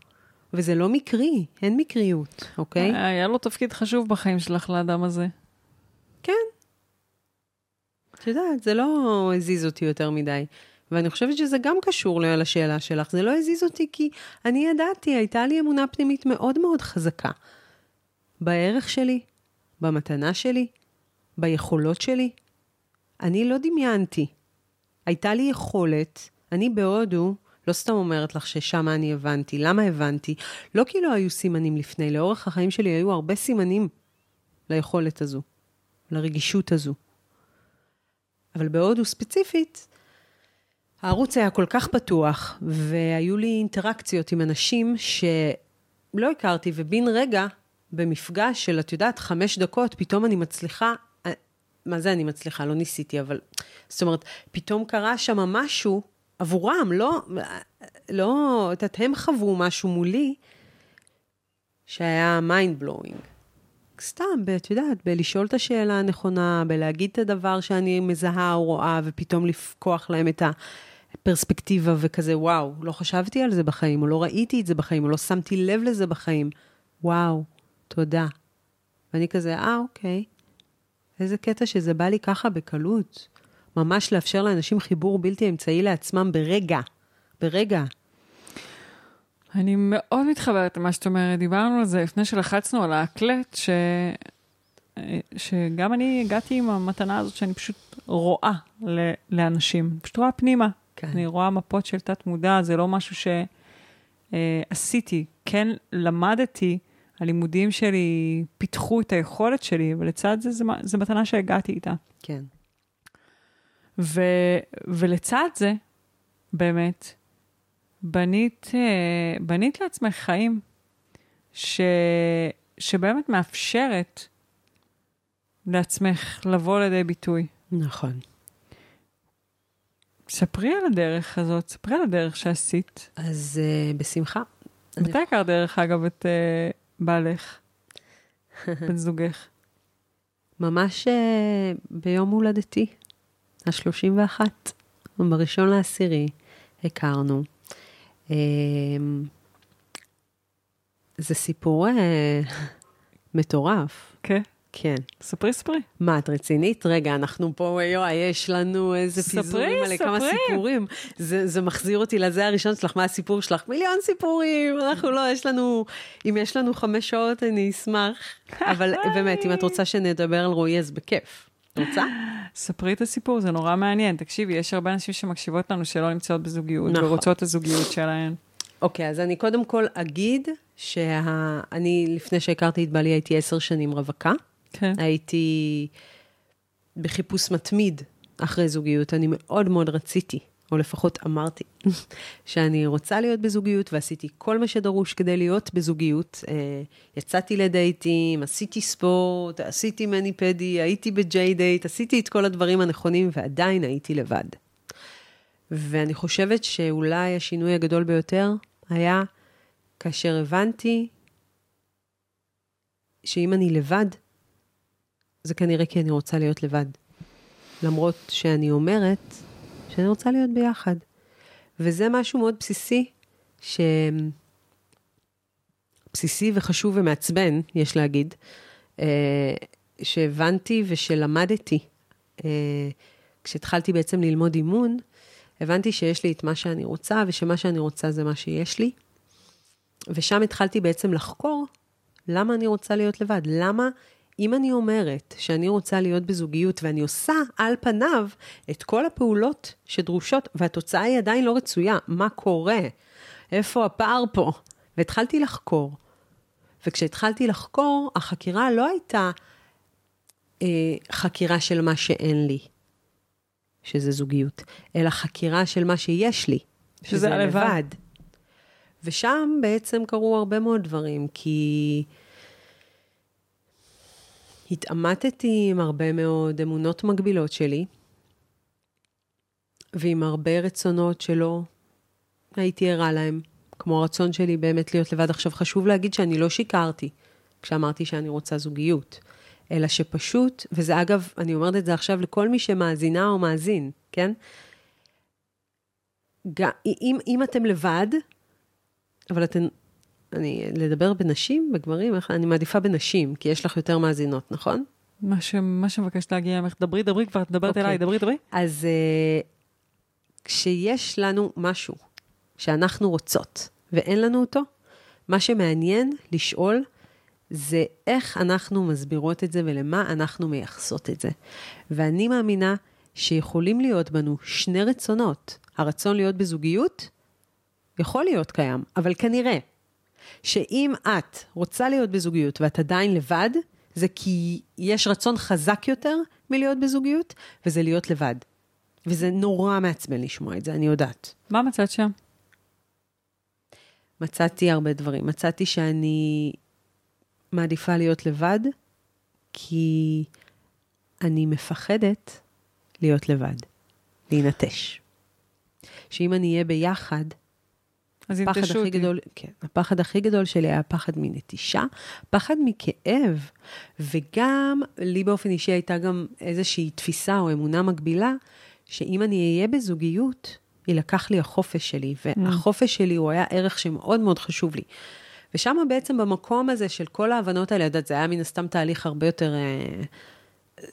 וזה לא מקרי, אין מקריות, אוקיי? היה לו תפקיד חשוב בחיים שלך לאדם הזה. כן. את יודעת, זה לא הזיז אותי יותר מדי. ואני חושבת שזה גם קשור לשאלה שלך. זה לא הזיז אותי כי אני ידעתי, הייתה לי אמונה פנימית מאוד מאוד חזקה. בערך שלי, במתנה שלי, ביכולות שלי. אני לא דמיינתי. הייתה לי יכולת, אני בהודו, לא סתם אומרת לך ששם אני הבנתי. למה הבנתי? לא כי לא היו סימנים לפני, לאורך החיים שלי היו הרבה סימנים ליכולת הזו, לרגישות הזו. אבל בהודו ספציפית, הערוץ היה כל כך פתוח, והיו לי אינטראקציות עם אנשים שלא הכרתי, ובן רגע, במפגש של, את יודעת, חמש דקות, פתאום אני מצליחה, מה זה אני מצליחה? לא ניסיתי, אבל... זאת אומרת, פתאום קרה שם משהו עבורם, לא, לא, את יודעת, הם חוו משהו מולי שהיה mind blowing. סתם, את יודעת, בלשאול את השאלה הנכונה, בלהגיד את הדבר שאני מזהה או רואה, ופתאום לפקוח להם את הפרספקטיבה וכזה, וואו, לא חשבתי על זה בחיים, או לא ראיתי את זה בחיים, או לא שמתי לב לזה בחיים. וואו, תודה. ואני כזה, אה, אוקיי. איזה קטע שזה בא לי ככה בקלות. ממש לאפשר לאנשים חיבור בלתי אמצעי לעצמם ברגע. ברגע. אני מאוד מתחברת למה שאת אומרת. דיברנו על זה לפני שלחצנו על האקלט, ש... שגם אני הגעתי עם המתנה הזאת שאני פשוט רואה ל... לאנשים. פשוט רואה פנימה. כן. אני רואה מפות של תת-מודע, זה לא משהו שעשיתי. כן למדתי, הלימודים שלי פיתחו את היכולת שלי, ולצד זה, זה, זה מתנה שהגעתי איתה. כן. ו, ולצד זה, באמת, בנית, אה, בנית לעצמך חיים ש, שבאמת מאפשרת לעצמך לבוא לידי ביטוי. נכון. ספרי על הדרך הזאת, ספרי על הדרך שעשית. אז uh, בשמחה. מתי הכרת דרך אגב את uh, בעלך, בן זוגך? ממש uh, ביום הולדתי, ה-31, בראשון לעשירי, הכרנו. Uh, זה סיפור uh, מטורף. כן. כן. ספרי, ספרי. מה, את רצינית? רגע, אנחנו פה, יואי, יש לנו איזה ספרי, פיזורים מלא, כמה ספרי. סיפורים. זה, זה מחזיר אותי לזה הראשון שלך, מה הסיפור שלך? מיליון סיפורים, אנחנו לא, יש לנו, אם יש לנו חמש שעות, אני אשמח. אבל באמת, אם את רוצה שנדבר על רועי, אז בכיף. רוצה? ספרי את הסיפור, זה נורא מעניין. תקשיבי, יש הרבה אנשים שמקשיבות לנו שלא נמצאות בזוגיות, נכון. ורוצות את הזוגיות שלהן. אוקיי, אז אני קודם כל אגיד שאני, לפני שהכרתי את בעלי, הייתי עשר שנים רווקה. כן. הייתי בחיפוש מתמיד אחרי זוגיות, אני מאוד מאוד רציתי, או לפחות אמרתי, שאני רוצה להיות בזוגיות, ועשיתי כל מה שדרוש כדי להיות בזוגיות. אה, יצאתי לדייטים, עשיתי ספורט, עשיתי מני-פדי, הייתי בג'יי דייט, עשיתי את כל הדברים הנכונים, ועדיין הייתי לבד. ואני חושבת שאולי השינוי הגדול ביותר היה כאשר הבנתי שאם אני לבד, זה כנראה כי אני רוצה להיות לבד. למרות שאני אומרת שאני רוצה להיות ביחד. וזה משהו מאוד בסיסי, ש... בסיסי וחשוב ומעצבן, יש להגיד, אה, שהבנתי ושלמדתי. אה, כשהתחלתי בעצם ללמוד אימון, הבנתי שיש לי את מה שאני רוצה, ושמה שאני רוצה זה מה שיש לי. ושם התחלתי בעצם לחקור למה אני רוצה להיות לבד, למה אם אני אומרת שאני רוצה להיות בזוגיות ואני עושה על פניו את כל הפעולות שדרושות, והתוצאה היא עדיין לא רצויה, מה קורה? איפה הפער פה? והתחלתי לחקור. וכשהתחלתי לחקור, החקירה לא הייתה אה, חקירה של מה שאין לי, שזה זוגיות, אלא חקירה של מה שיש לי, שזה, שזה לבד. לבד. ושם בעצם קרו הרבה מאוד דברים, כי... התעמתתי עם הרבה מאוד אמונות מגבילות שלי, ועם הרבה רצונות שלא הייתי ערה להם, כמו הרצון שלי באמת להיות לבד. עכשיו, חשוב להגיד שאני לא שיקרתי כשאמרתי שאני רוצה זוגיות, אלא שפשוט, וזה אגב, אני אומרת את זה עכשיו לכל מי שמאזינה או מאזין, כן? גם, אם, אם אתם לבד, אבל אתם אני, לדבר בנשים, בגברים, אני מעדיפה בנשים, כי יש לך יותר מאזינות, נכון? מה, ש, מה שמבקשת להגיע ממך, דברי, דברי כבר, את מדברת okay. אוקיי. אליי, דברי, דברי. אז uh, כשיש לנו משהו שאנחנו רוצות ואין לנו אותו, מה שמעניין לשאול זה איך אנחנו מסבירות את זה ולמה אנחנו מייחסות את זה. ואני מאמינה שיכולים להיות בנו שני רצונות. הרצון להיות בזוגיות יכול להיות קיים, אבל כנראה שאם את רוצה להיות בזוגיות ואת עדיין לבד, זה כי יש רצון חזק יותר מלהיות בזוגיות, וזה להיות לבד. וזה נורא מעצבן לשמוע את זה, אני יודעת. מה מצאת שם? מצאתי הרבה דברים. מצאתי שאני מעדיפה להיות לבד, כי אני מפחדת להיות לבד, להינטש. שאם אני אהיה ביחד, אז ינטשו אותי. גדול, כן, הפחד הכי גדול שלי היה פחד מנטישה, פחד מכאב, וגם לי באופן אישי הייתה גם איזושהי תפיסה או אמונה מקבילה, שאם אני אהיה בזוגיות, יילקח לי החופש שלי, והחופש שלי הוא היה ערך שמאוד מאוד חשוב לי. ושם בעצם במקום הזה של כל ההבנות האלה, יודעת, זה היה מן הסתם תהליך הרבה יותר... אה,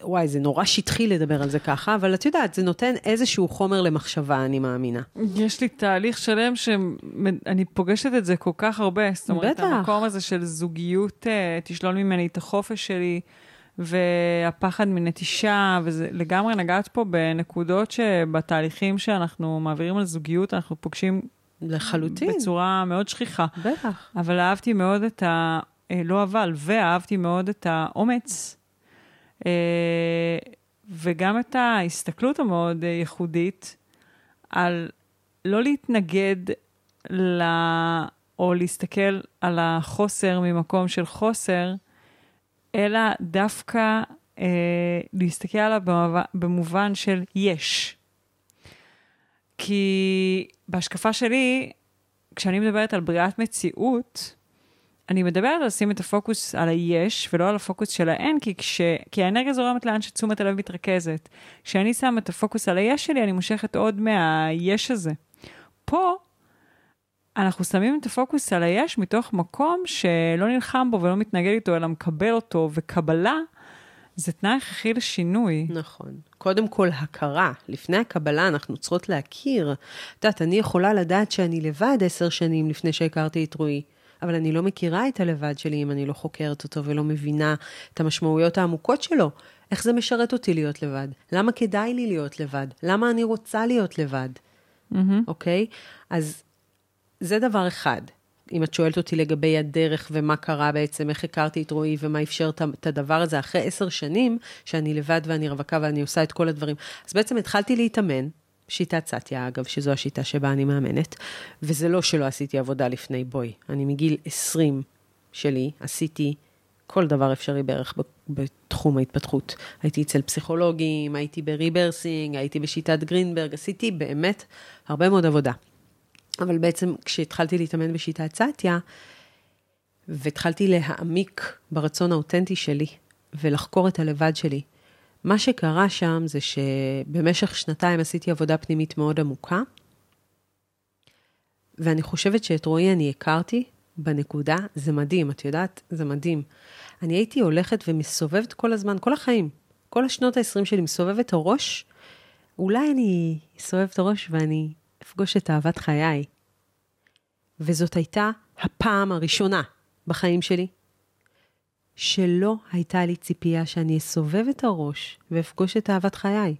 וואי, זה נורא שטחי לדבר על זה ככה, אבל את יודעת, זה נותן איזשהו חומר למחשבה, אני מאמינה. יש לי תהליך שלם שאני פוגשת את זה כל כך הרבה. זאת אומרת, בטח. המקום הזה של זוגיות, uh, תשלול ממני את החופש שלי, והפחד מנטישה, וזה לגמרי נגעת פה בנקודות שבתהליכים שאנחנו מעבירים על זוגיות, אנחנו פוגשים... לחלוטין. בצורה מאוד שכיחה. בטח. אבל אהבתי מאוד את ה... אה, לא אבל, ואהבתי מאוד את האומץ. אה, וגם את ההסתכלות המאוד אה, ייחודית על לא להתנגד ל... או להסתכל על החוסר ממקום של חוסר, אלא דווקא אה, להסתכל עליו במובן, במובן של יש. כי בהשקפה שלי, כשאני מדברת על בריאת מציאות, אני מדברת על לשים את הפוקוס על היש ולא על הפוקוס של האין, כי, כש, כי האנרגיה זורמת לאן שתשומת הלב מתרכזת. כשאני שם את הפוקוס על היש שלי, אני מושכת עוד מהיש הזה. פה, אנחנו שמים את הפוקוס על היש מתוך מקום שלא נלחם בו ולא מתנגד איתו, אלא מקבל אותו, וקבלה זה תנאי הכרחי לשינוי. נכון. קודם כל, הכרה. לפני הקבלה אנחנו צריכות להכיר. את יודעת, אני יכולה לדעת שאני לבד עשר שנים לפני שהכרתי את רועי. אבל אני לא מכירה את הלבד שלי אם אני לא חוקרת אותו ולא מבינה את המשמעויות העמוקות שלו. איך זה משרת אותי להיות לבד? למה כדאי לי להיות לבד? למה אני רוצה להיות לבד? Mm-hmm. אוקיי? אז זה דבר אחד. אם את שואלת אותי לגבי הדרך ומה קרה בעצם, איך הכרתי את רועי ומה אפשר את הדבר הזה אחרי עשר שנים, שאני לבד ואני רווקה ואני עושה את כל הדברים. אז בעצם התחלתי להתאמן, שיטת סטיה, אגב, שזו השיטה שבה אני מאמנת, וזה לא שלא עשיתי עבודה לפני, בואי. אני מגיל 20 שלי עשיתי כל דבר אפשרי בערך בתחום ההתפתחות. הייתי אצל פסיכולוגים, הייתי ב rebirthing, הייתי בשיטת גרינברג, עשיתי באמת הרבה מאוד עבודה. אבל בעצם כשהתחלתי להתאמן בשיטת סטיה, והתחלתי להעמיק ברצון האותנטי שלי ולחקור את הלבד שלי, מה שקרה שם זה שבמשך שנתיים עשיתי עבודה פנימית מאוד עמוקה, ואני חושבת שאת רועי אני הכרתי בנקודה, זה מדהים, את יודעת? זה מדהים. אני הייתי הולכת ומסובבת כל הזמן, כל החיים, כל השנות ה-20 שלי מסובבת הראש, אולי אני אסובב את הראש ואני אפגוש את אהבת חיי. וזאת הייתה הפעם הראשונה בחיים שלי שלא הייתה לי ציפייה שאני אסובב את הראש ואפגוש את אהבת חיי.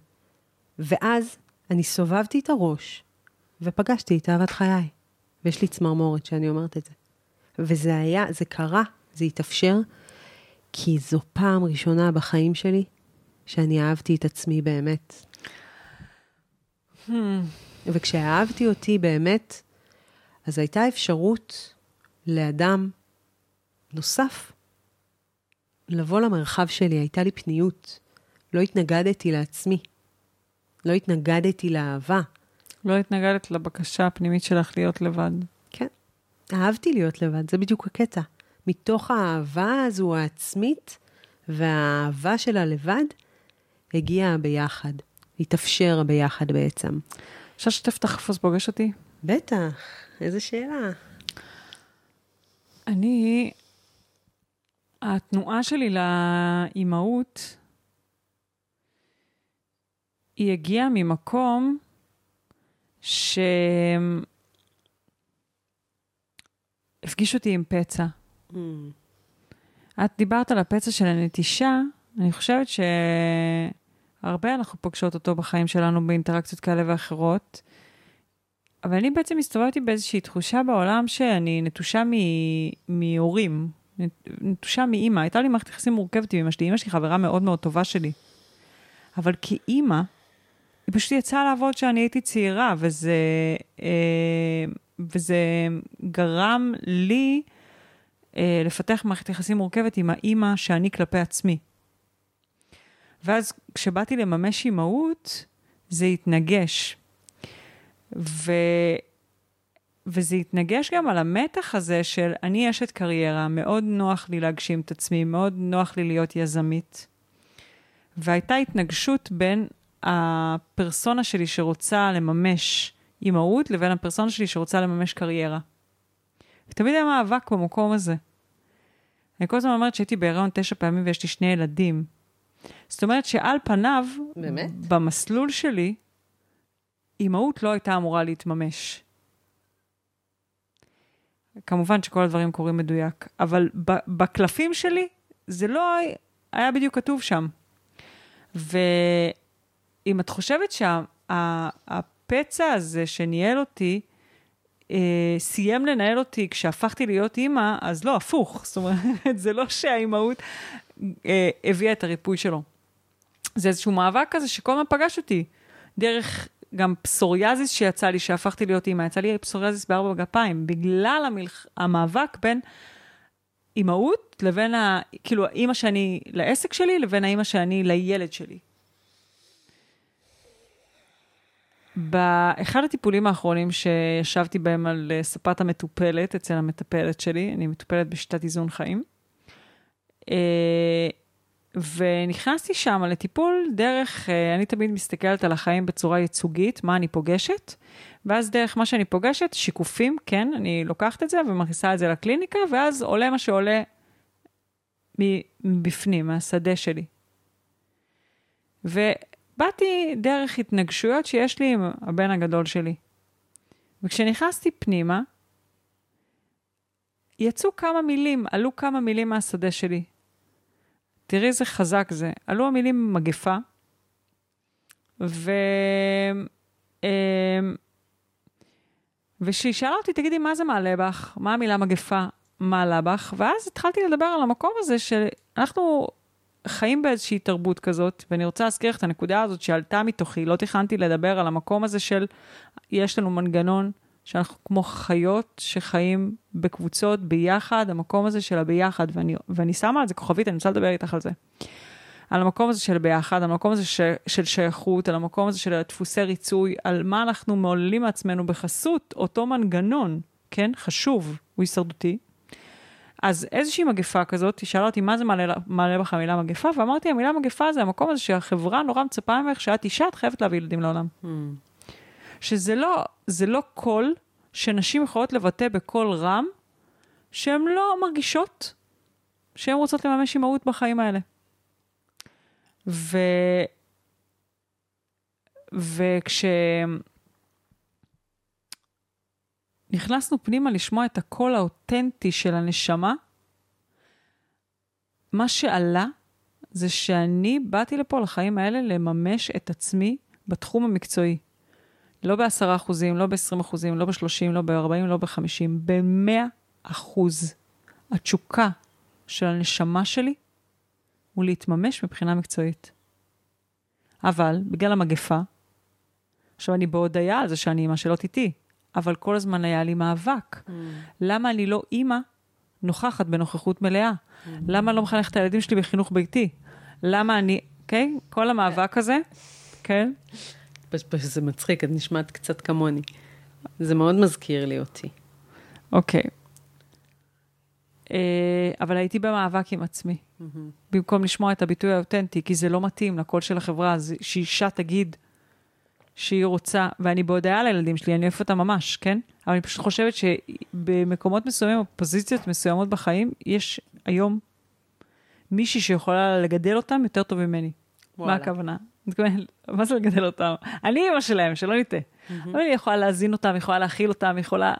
ואז אני סובבתי את הראש ופגשתי את אהבת חיי. ויש לי צמרמורת שאני אומרת את זה. וזה היה, זה קרה, זה התאפשר, כי זו פעם ראשונה בחיים שלי שאני אהבתי את עצמי באמת. Hmm. וכשאהבתי אותי באמת, אז הייתה אפשרות לאדם נוסף לבוא למרחב שלי, הייתה לי פניות. לא התנגדתי לעצמי. לא התנגדתי לאהבה. לא התנגדת לבקשה הפנימית שלך להיות לבד. כן. אהבתי להיות לבד, זה בדיוק הקטע. מתוך האהבה הזו העצמית והאהבה של הלבד, הגיעה ביחד. התאפשר הביחד בעצם. אפשר לשתף איפה זה פוגש אותי? בטח, איזה שאלה. אני, התנועה שלי לאימהות, היא הגיעה ממקום שהפגיש אותי עם פצע. Mm. את דיברת על הפצע של הנטישה, אני חושבת שהרבה אנחנו פוגשות אותו בחיים שלנו באינטראקציות כאלה ואחרות. אבל אני בעצם הסתובבתי באיזושהי תחושה בעולם שאני נטושה מהורים, נטושה מאימא. הייתה לי מערכת יחסים מורכבת עם אמא שלי, אמא שלי חברה מאוד מאוד טובה שלי. אבל כאימא, היא פשוט יצאה לעבוד כשאני הייתי צעירה, וזה, אה, וזה גרם לי אה, לפתח מערכת יחסים מורכבת עם האימא שאני כלפי עצמי. ואז כשבאתי לממש אימהות, זה התנגש. ו... וזה התנגש גם על המתח הזה של אני אשת קריירה, מאוד נוח לי להגשים את עצמי, מאוד נוח לי להיות יזמית. והייתה התנגשות בין הפרסונה שלי שרוצה לממש אימהות, לבין הפרסונה שלי שרוצה לממש קריירה. ותמיד היה מאבק במקום הזה. אני כל הזמן אומרת שהייתי בהיריון תשע פעמים ויש לי שני ילדים. זאת אומרת שעל פניו, באמת? במסלול שלי, אימהות לא הייתה אמורה להתממש. כמובן שכל הדברים קורים מדויק, אבל בקלפים שלי זה לא היה בדיוק כתוב שם. ואם את חושבת שהפצע שה, הזה שניהל אותי, אה, סיים לנהל אותי כשהפכתי להיות אימא, אז לא, הפוך. זאת אומרת, זה לא שהאימהות אה, הביאה את הריפוי שלו. זה איזשהו מאבק כזה שכל הזמן פגש אותי. דרך גם פסוריאזיס שיצא לי, שהפכתי להיות אימא, יצא לי פסוריאזיס בארבע גפיים, בגלל המלח... המאבק בין אימהות לבין, ה... כאילו, האימא שאני לעסק שלי, לבין האימא שאני לילד שלי. באחד הטיפולים האחרונים שישבתי בהם על אה, ספת המטופלת, אצל המטפלת שלי, אני מטופלת בשיטת איזון חיים, אה, ונכנסתי שם לטיפול דרך, אה, אני תמיד מסתכלת על החיים בצורה ייצוגית, מה אני פוגשת, ואז דרך מה שאני פוגשת, שיקופים, כן, אני לוקחת את זה ומכניסה את זה לקליניקה, ואז עולה מה שעולה מבפנים, מהשדה שלי. ובאתי דרך התנגשויות שיש לי עם הבן הגדול שלי. וכשנכנסתי פנימה, יצאו כמה מילים, עלו כמה מילים מהשדה שלי. תראי איזה חזק זה. עלו המילים מגפה, ו... אמ, וכשהיא שאלה אותי, תגידי, מה זה מעלה בך? מה המילה מגפה מעלה בך? ואז התחלתי לדבר על המקום הזה שאנחנו חיים באיזושהי תרבות כזאת, ואני רוצה להזכיר לך את הנקודה הזאת שעלתה מתוכי, לא תכננתי לדבר על המקום הזה של, יש לנו מנגנון שאנחנו כמו חיות שחיים בקבוצות ביחד, המקום הזה של הביחד, ואני, ואני שמה על זה כוכבית, אני רוצה לדבר איתך על זה. על המקום הזה של ביחד, על המקום הזה ש, של שייכות, על המקום הזה של דפוסי ריצוי, על מה אנחנו מעוללים מעצמנו בחסות אותו מנגנון, כן? חשוב, הוא הישרדותי. אז איזושהי מגפה כזאת, תשאל אותי מה זה מעלה, מעלה בך המילה מגפה, ואמרתי, המילה מגפה זה המקום הזה שהחברה נורא מצפה ממך שאת אישה, את חייבת להביא ילדים לעולם. Hmm. שזה לא, זה לא קול שנשים יכולות לבטא בקול רם, שהן לא מרגישות שהן רוצות לממש אימהות בחיים האלה. ו... וכש... נכנסנו פנימה לשמוע את הקול האותנטי של הנשמה, מה שעלה זה שאני באתי לפה לחיים האלה לממש את עצמי בתחום המקצועי. לא ב-10 אחוזים, לא ב-20 אחוזים, לא ב-30, לא ב-40, לא ב-50, ב-100 אחוז. התשוקה של הנשמה שלי הוא להתממש מבחינה מקצועית. אבל בגלל המגפה, עכשיו אני בהודיה על זה שאני אימא שלא איתי, אבל כל הזמן היה לי מאבק. Mm. למה אני לא אימא נוכחת בנוכחות מלאה? Mm. למה אני לא מחנכת את הילדים שלי בחינוך ביתי? למה אני, אוקיי? Okay? כל המאבק הזה, כן? זה מצחיק, את נשמעת קצת כמוני. זה מאוד מזכיר לי אותי. אוקיי. Okay. אה, אבל הייתי במאבק עם עצמי, mm-hmm. במקום לשמוע את הביטוי האותנטי, כי זה לא מתאים לקול של החברה, אז שאישה תגיד שהיא רוצה, ואני בהודעה לילדים שלי, אני אוהבת אותה ממש, כן? אבל אני פשוט חושבת שבמקומות מסוימים, או פוזיציות מסוימות בחיים, יש היום מישהי שיכולה לגדל אותם יותר טוב ממני. וואלה. מה הכוונה? מה זה לגדל אותם? אני אימא שלהם, שלא נטעה. Mm-hmm. אני יכולה להזין אותם, יכולה להכיל אותם, יכולה...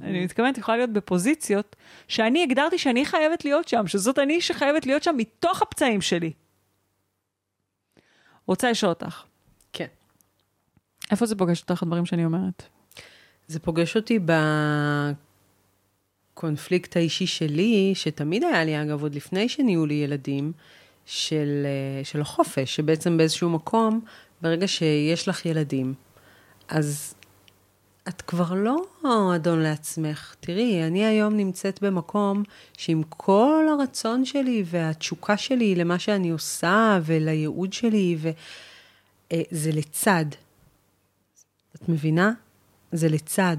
אני מתכוונת, יכולה להיות בפוזיציות שאני הגדרתי שאני חייבת להיות שם, שזאת אני שחייבת להיות שם מתוך הפצעים שלי. רוצה לשאול אותך. כן. איפה זה פוגש אותך, הדברים שאני אומרת? זה פוגש אותי בקונפליקט האישי שלי, שתמיד היה לי, אגב, עוד לפני שנהיו לי ילדים, של, אה, של החופש, שבעצם באיזשהו מקום, ברגע שיש לך ילדים, אז את כבר לא אדון לעצמך. תראי, אני היום נמצאת במקום שעם כל הרצון שלי והתשוקה שלי למה שאני עושה ולייעוד שלי, וזה אה, לצד. את מבינה? זה לצד.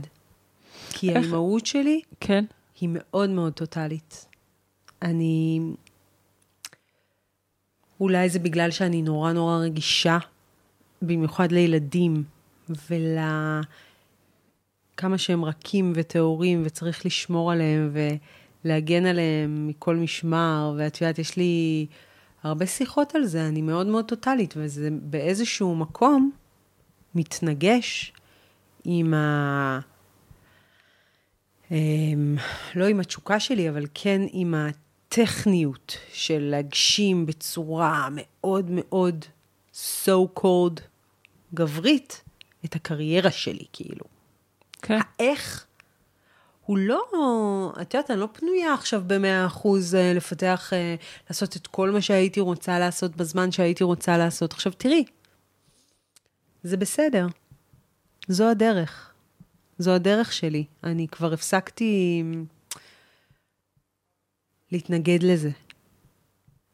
כי איך? האימהות שלי, כן. היא מאוד מאוד טוטאלית. אני... אולי זה בגלל שאני נורא נורא רגישה, במיוחד לילדים, ול... כמה שהם רכים וטהורים, וצריך לשמור עליהם ולהגן עליהם מכל משמר, ואת יודעת, יש לי הרבה שיחות על זה, אני מאוד מאוד טוטאלית, וזה באיזשהו מקום מתנגש עם ה... אמ, לא עם התשוקה שלי, אבל כן עם הטכניות של להגשים בצורה מאוד מאוד so called גברית את הקריירה שלי, כאילו. כן. האיך הוא לא, את יודעת, אני לא פנויה עכשיו במאה אחוז אה, לפתח, אה, לעשות את כל מה שהייתי רוצה לעשות בזמן שהייתי רוצה לעשות. עכשיו, תראי, זה בסדר. זו הדרך. זו הדרך שלי. אני כבר הפסקתי להתנגד לזה.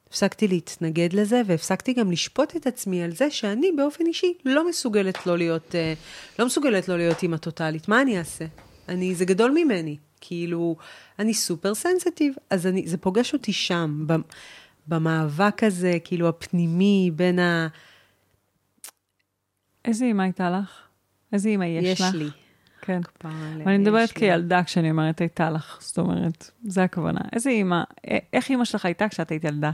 הפסקתי להתנגד לזה, והפסקתי גם לשפוט את עצמי על זה שאני באופן אישי לא מסוגלת לא להיות, אה, לא מסוגלת לא להיות אימא טוטאלית. מה אני אעשה? אני, זה גדול ממני. כאילו, אני סופר סנסיטיב, אז אני, זה פוגש אותי שם, במאבק הזה, כאילו, הפנימי בין ה... איזה אימא הייתה לך? איזה אימא יש, יש לך? יש לי. כן. אני מדברת כילדה כשאני אומרת הייתה לך, זאת אומרת, זה הכוונה. איזה אימא, איך אימא שלך הייתה כשאת היית ילדה?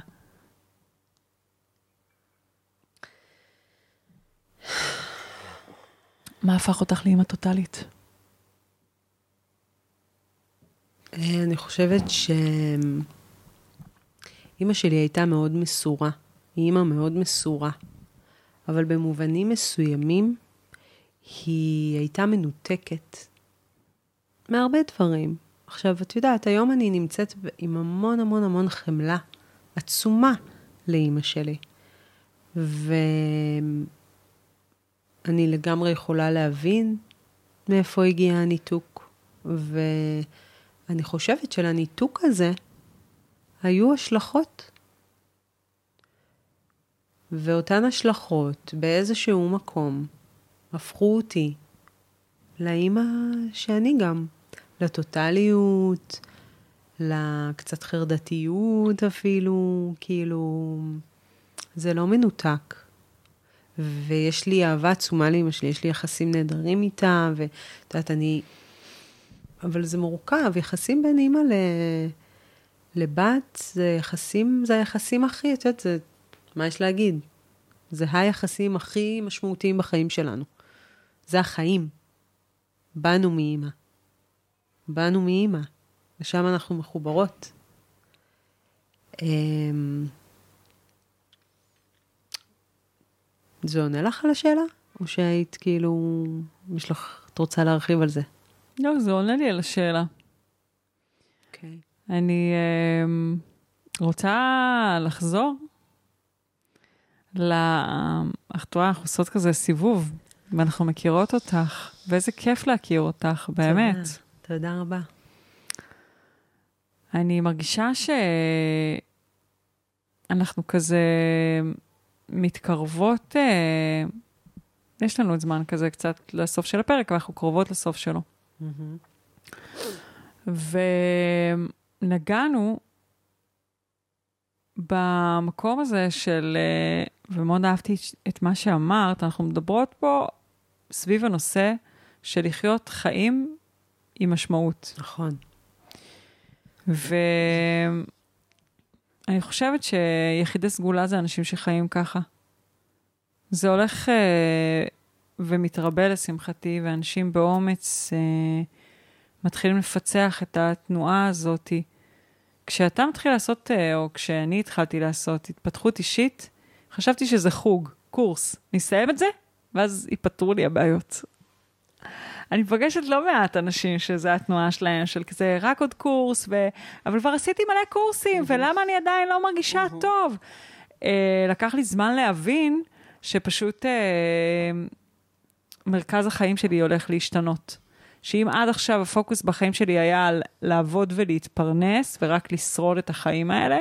מה הפך אותך לאימא טוטאלית? אה, אני חושבת שאימא שלי הייתה מאוד מסורה. היא אימא מאוד מסורה. אבל במובנים מסוימים, היא הייתה מנותקת מהרבה דברים. עכשיו, את יודעת, היום אני נמצאת עם המון המון המון חמלה עצומה לאימא שלי. ואני לגמרי יכולה להבין מאיפה הגיע הניתוק. ואני חושבת שלניתוק הזה היו השלכות. ואותן השלכות באיזשהו מקום הפכו אותי לאימא שאני גם, לטוטליות, לקצת חרדתיות אפילו, כאילו, זה לא מנותק. ויש לי אהבה עצומה לאמא שלי, יש לי יחסים נהדרים איתה, ואת יודעת, אני... אבל זה מורכב, יחסים בין אימא ל... לבת, זה יחסים, זה היחסים הכי, את יודעת, זה, מה יש להגיד? זה היחסים הכי משמעותיים בחיים שלנו. זה החיים. באנו מאימא. באנו מאימא. ושם אנחנו מחוברות. אמ, זה עונה לך על השאלה? או שהיית כאילו, יש לך, את רוצה להרחיב על זה? לא, זה עונה לי על השאלה. אוקיי. אני um, רוצה לחזור ל... את רואה, אנחנו עושות כזה סיבוב, ואנחנו מכירות אותך, ואיזה כיף להכיר אותך, באמת. תודה, תודה רבה. אני מרגישה שאנחנו כזה מתקרבות, אה, יש לנו זמן כזה קצת לסוף של הפרק, אבל אנחנו קרובות לסוף שלו. ונגענו במקום הזה של, אה, ומאוד אהבתי את מה שאמרת, אנחנו מדברות פה סביב הנושא של לחיות חיים עם משמעות. נכון. ואני חושבת שיחידי סגולה זה אנשים שחיים ככה. זה הולך אה, ומתרבה לשמחתי, ואנשים באומץ אה, מתחילים לפצח את התנועה הזאת. כשאתה מתחיל לעשות, אה, או כשאני התחלתי לעשות התפתחות אישית, חשבתי שזה חוג, קורס. נסיים את זה, ואז ייפתרו לי הבעיות. אני פוגשת לא מעט אנשים שזה התנועה שלהם, של כזה רק עוד קורס, ו... אבל כבר עשיתי מלא קורסים, ולמה אני עדיין לא מרגישה טוב? Uh, לקח לי זמן להבין שפשוט uh, מרכז החיים שלי הולך להשתנות. שאם עד עכשיו הפוקוס בחיים שלי היה על לעבוד ולהתפרנס ורק לשרוד את החיים האלה,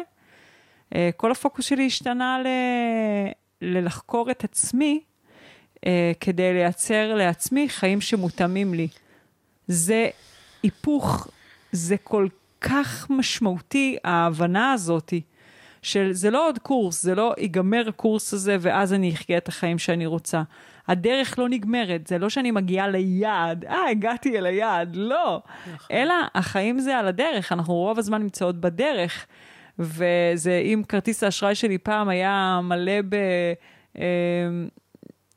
uh, כל הפוקוס שלי השתנה ל... ללחקור את עצמי כדי לייצר לעצמי חיים שמותאמים לי. זה היפוך, זה כל כך משמעותי, ההבנה הזאתי, של זה לא עוד קורס, זה לא ייגמר הקורס הזה ואז אני אחיה את החיים שאני רוצה. הדרך לא נגמרת, זה לא שאני מגיעה ליעד, אה, הגעתי אל היעד, לא. נכון. אלא החיים זה על הדרך, אנחנו רוב הזמן נמצאות בדרך. וזה, אם כרטיס האשראי שלי פעם היה מלא ב...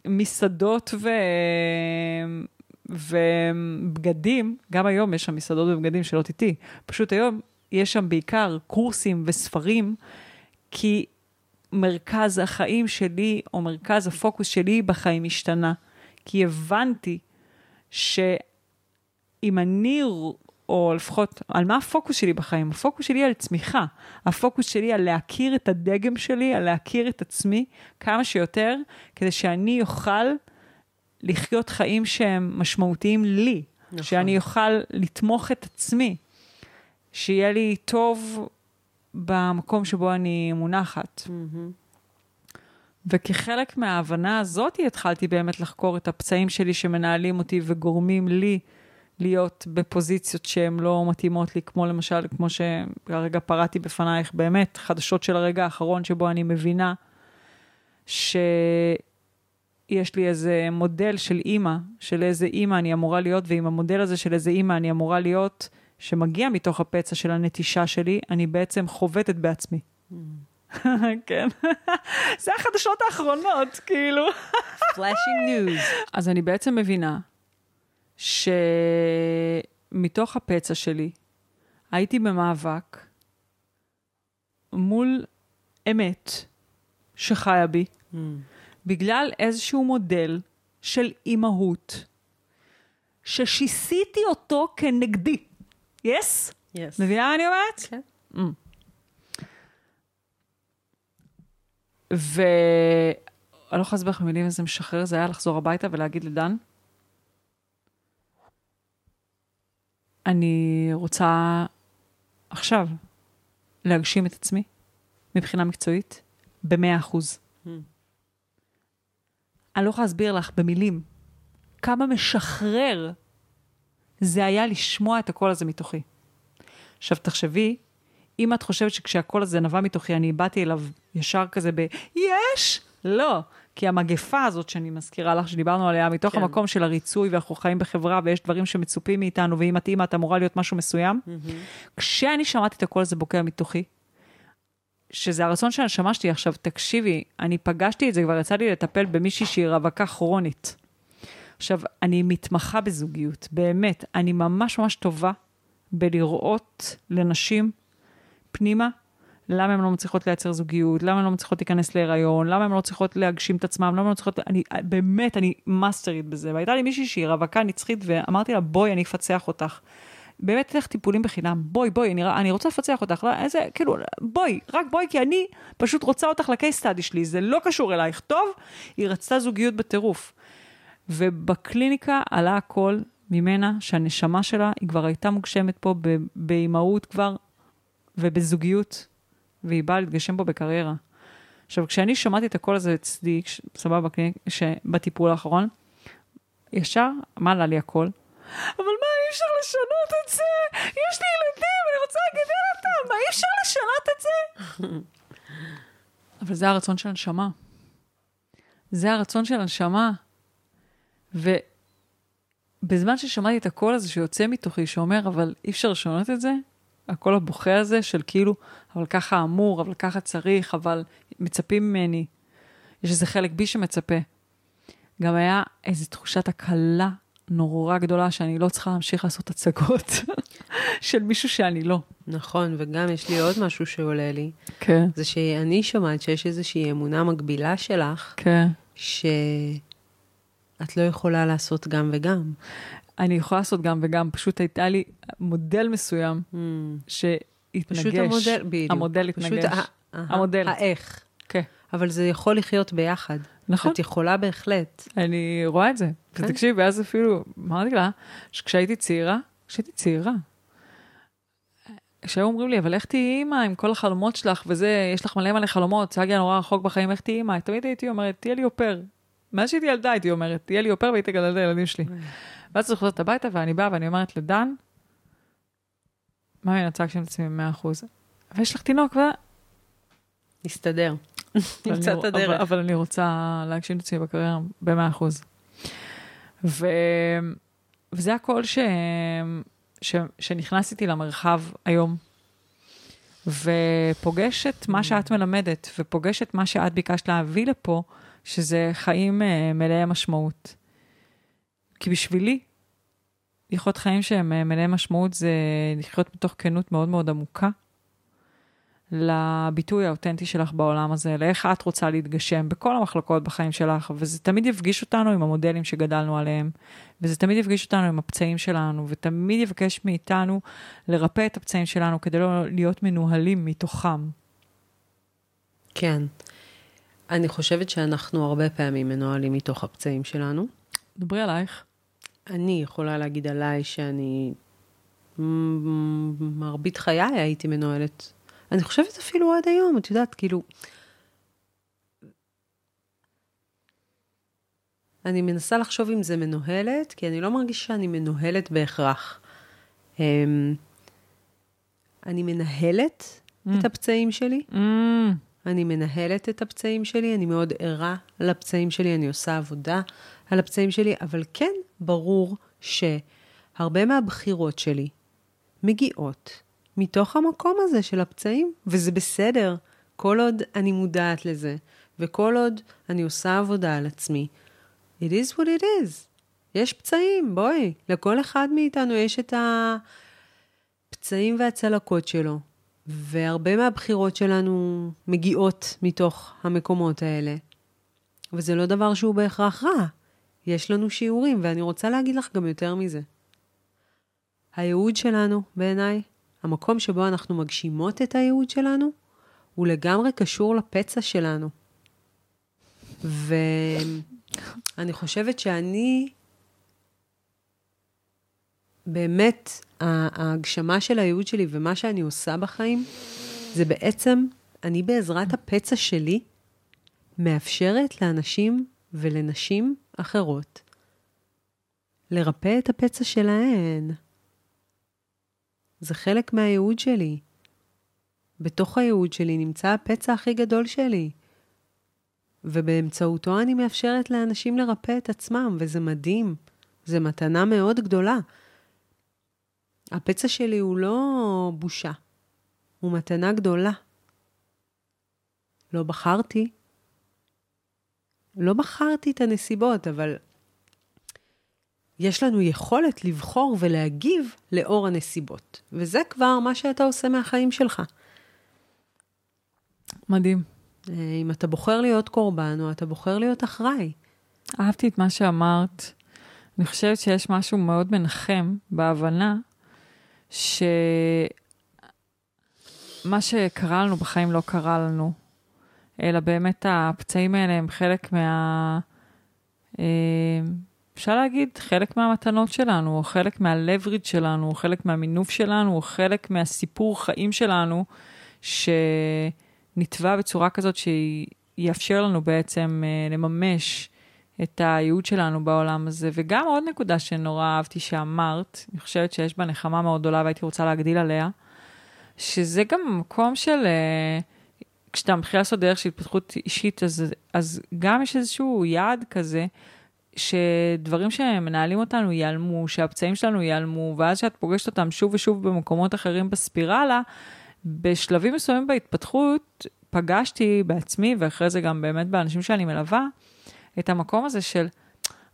מסעדות ו... ובגדים, גם היום יש שם מסעדות ובגדים שלא תטעי, פשוט היום יש שם בעיקר קורסים וספרים, כי מרכז החיים שלי, או מרכז הפוקוס שלי בחיים השתנה. כי הבנתי שאם אני או לפחות על מה הפוקוס שלי בחיים? הפוקוס שלי על צמיחה. הפוקוס שלי על להכיר את הדגם שלי, על להכיר את עצמי כמה שיותר, כדי שאני אוכל לחיות חיים שהם משמעותיים לי. נכון. שאני אוכל לתמוך את עצמי. שיהיה לי טוב במקום שבו אני מונחת. Mm-hmm. וכחלק מההבנה הזאת התחלתי באמת לחקור את הפצעים שלי שמנהלים אותי וגורמים לי להיות בפוזיציות שהן לא מתאימות לי, כמו למשל, כמו שהרגע פרעתי בפנייך, באמת, חדשות של הרגע האחרון שבו אני מבינה שיש לי איזה מודל של אימא, של איזה אימא אני אמורה להיות, ועם המודל הזה של איזה אימא אני אמורה להיות, שמגיע מתוך הפצע של הנטישה שלי, אני בעצם חובטת בעצמי. כן. זה החדשות האחרונות, כאילו. flashing news. אז אני בעצם מבינה שמתוך הפצע שלי הייתי במאבק מול אמת שחיה בי, mm. בגלל איזשהו מודל של אימהות, ששיסיתי אותו כנגדי. יס? Yes? מבינה מה אני אומרת? כן. Mm. ואני לא יכולה להסביר לך במילים איזה משחרר זה היה לחזור הביתה ולהגיד לדן, אני רוצה עכשיו להגשים את עצמי מבחינה מקצועית במאה אחוז. Hmm. אני לא יכולה להסביר לך במילים כמה משחרר זה היה לשמוע את הקול הזה מתוכי. עכשיו, תחשבי, אם את חושבת שכשהקול הזה נבע מתוכי, אני באתי אליו ישר כזה ב... יש! לא. כי המגפה הזאת שאני מזכירה לך, שדיברנו עליה, מתוך כן. המקום של הריצוי, ואנחנו חיים בחברה, ויש דברים שמצופים מאיתנו, ואם את אימא, את אמורה להיות משהו מסוים. כשאני שמעתי את הקול הזה בוקע מתוכי, שזה הרצון של הנשמה שלי. עכשיו, תקשיבי, אני פגשתי את זה, כבר יצא לי לטפל במישהי שהיא רווקה כרונית. עכשיו, אני מתמחה בזוגיות, באמת. אני ממש ממש טובה בלראות לנשים פנימה, למה הן לא מצליחות לייצר זוגיות, למה הן לא מצליחות להיכנס להיריון, למה הן לא מצליחות להגשים את עצמם, למה הן לא מצליחות... אני, באמת, אני מאסטרית בזה. והייתה לי מישהי שהיא רווקה נצחית, ואמרתי לה, בואי, אני אפצח אותך. באמת, לך טיפולים בחינם, בואי, בואי, אני, אני רוצה לפצח אותך, לא, איזה, כאילו, בואי, רק בואי, כי אני פשוט רוצה אותך לקייס סטאדי שלי, זה לא קשור אלייך. טוב, היא רצתה זוגיות בטירוף. ובקליניקה עלה הכל ממנה, שהנשמה שלה, היא כבר הייתה מוגשמת פה באימהות כבר, ובזוגיות, והיא באה להתגשם פה בקריירה. עכשיו, כשאני שמעתי את הקול הזה אצלי, סבבה, בקליניק, בטיפול האחרון, ישר, מה עלה לי הקול? אבל מה, אי אפשר לשנות את זה? יש לי ילדים, אני רוצה לגדל אותם, מה, אי אפשר לשנות את זה? אבל זה הרצון של הנשמה. זה הרצון של הנשמה. ובזמן ששמעתי את הקול הזה שיוצא מתוכי, שאומר, אבל אי אפשר לשנות את זה, הקול הבוכה הזה של כאילו, אבל ככה אמור, אבל ככה צריך, אבל מצפים ממני. יש איזה חלק בי שמצפה. גם היה איזו תחושת הקלה נורא גדולה שאני לא צריכה להמשיך לעשות הצגות של מישהו שאני לא. נכון, וגם יש לי עוד משהו שעולה לי, כן, זה שאני שומעת שיש איזושהי אמונה מקבילה שלך, כן. שאת לא יכולה לעשות גם וגם. אני יכולה לעשות גם וגם, פשוט הייתה לי מודל מסוים Mm. שהתנגש. פשוט המודל, בדיוק. המודל פשוט התנגש. ה- המודל. האיך. כן, אבל זה יכול לחיות ביחד. נכון. את יכולה בהחלט. אני רואה את זה. כן. ותקשיבי, ואז אפילו, אמרתי לה, שכשהייתי צעירה, כשהייתי צעירה, כשהיו אומרים לי, אבל איך תהיי אימא עם כל החלומות שלך וזה, יש לך מלא מלא חלומות, סגיה נורא רחוק בחיים, איך תהיי אימא? תמיד הייתי אומרת, תהיה לי אופר. מאז שהייתי ילדה הייתי אומרת, תהיה לי אופר והייתי גדלת הילדים שלי. ואז אני חוזרת הביתה ואני באה ואני אומרת לדן, מה אני רוצה להגשים את עצמי ב-100%? ויש לך תינוק, ו... נסתדר. נמצא את הדרך. אבל, אבל אני רוצה להגשים את עצמי בקריירה ב-100%. ו... וזה הקול ש... ש... שנכנס איתי למרחב היום, ופוגש את מה שאת מלמדת, ופוגש את מה שאת ביקשת להביא לפה, שזה חיים אה, מלאי משמעות. כי בשבילי, לחיות חיים שהם אה, מלאי משמעות זה לחיות מתוך כנות מאוד מאוד עמוקה. לביטוי האותנטי שלך בעולם הזה, לאיך את רוצה להתגשם בכל המחלקות בחיים שלך, וזה תמיד יפגיש אותנו עם המודלים שגדלנו עליהם, וזה תמיד יפגיש אותנו עם הפצעים שלנו, ותמיד יבקש מאיתנו לרפא את הפצעים שלנו כדי לא להיות מנוהלים מתוכם. כן. אני חושבת שאנחנו הרבה פעמים מנוהלים מתוך הפצעים שלנו. דברי עלייך. אני יכולה להגיד עליי שאני מרבית חיי הייתי מנוהלת. אני חושבת אפילו עד היום, את יודעת, כאילו... אני מנסה לחשוב אם זה מנוהלת, כי אני לא מרגישה שאני מנוהלת בהכרח. אמ, אני מנהלת Mm. את הפצעים שלי, Mm, אני מנהלת את הפצעים שלי, אני מאוד ערה לפצעים שלי, אני עושה עבודה על הפצעים שלי, אבל כן ברור שהרבה מהבחירות שלי מגיעות מתוך המקום הזה של הפצעים, וזה בסדר, כל עוד אני מודעת לזה, וכל עוד אני עושה עבודה על עצמי. It is what it is. יש פצעים, בואי, לכל אחד מאיתנו יש את הפצעים והצלקות שלו. והרבה מהבחירות שלנו מגיעות מתוך המקומות האלה. וזה לא דבר שהוא בהכרח רע. יש לנו שיעורים, ואני רוצה להגיד לך גם יותר מזה. הייעוד שלנו, בעיניי, המקום שבו אנחנו מגשימות את הייעוד שלנו, הוא לגמרי קשור לפצע שלנו. ואני חושבת שאני, באמת, ההגשמה של הייעוד שלי ומה שאני עושה בחיים, זה בעצם, אני בעזרת הפצע שלי, מאפשרת לאנשים ולנשים אחרות לרפא את הפצע שלהן. זה חלק מהייעוד שלי. בתוך הייעוד שלי נמצא הפצע הכי גדול שלי. ובאמצעותו אני מאפשרת לאנשים לרפא את עצמם, וזה מדהים. זו מתנה מאוד גדולה. הפצע שלי הוא לא בושה, הוא מתנה גדולה. לא בחרתי. לא בחרתי את הנסיבות, אבל יש לנו יכולת לבחור ולהגיב לאור הנסיבות. וזה כבר מה שאתה עושה מהחיים שלך. מדהים. אה, אם אתה בוחר להיות קורבן או אתה בוחר להיות אחראי. אהבתי את מה שאמרת. אני חושבת שיש משהו מאוד מנחם בהבנה שמה שקרה לנו בחיים לא קרה לנו, אלא באמת הפצעים האלה הם חלק מה... אה, אפשר להגיד, חלק מהמתנות שלנו, או חלק מהלבריד שלנו, או חלק מהמינוף שלנו, או חלק מהסיפור חיים שלנו, שנתבע בצורה כזאת שיאפשר לנו בעצם אה, לממש את הייעוד שלנו בעולם הזה. וגם עוד נקודה שנורא אהבתי שאמרת, אני חושבת שיש בה נחמה מאוד גדולה והייתי רוצה להגדיל עליה, שזה גם מקום של... אה, כשאתה מתחיל לעשות דרך של התפתחות אישית, אז, אז גם יש איזשהו יעד כזה, שדברים שמנהלים אותנו ייעלמו, שהפצעים שלנו ייעלמו, ואז שאת פוגשת אותם שוב ושוב במקומות אחרים בספירלה, בשלבים מסוימים בהתפתחות, פגשתי בעצמי, ואחרי זה גם באמת באנשים שאני מלווה, את המקום הזה של,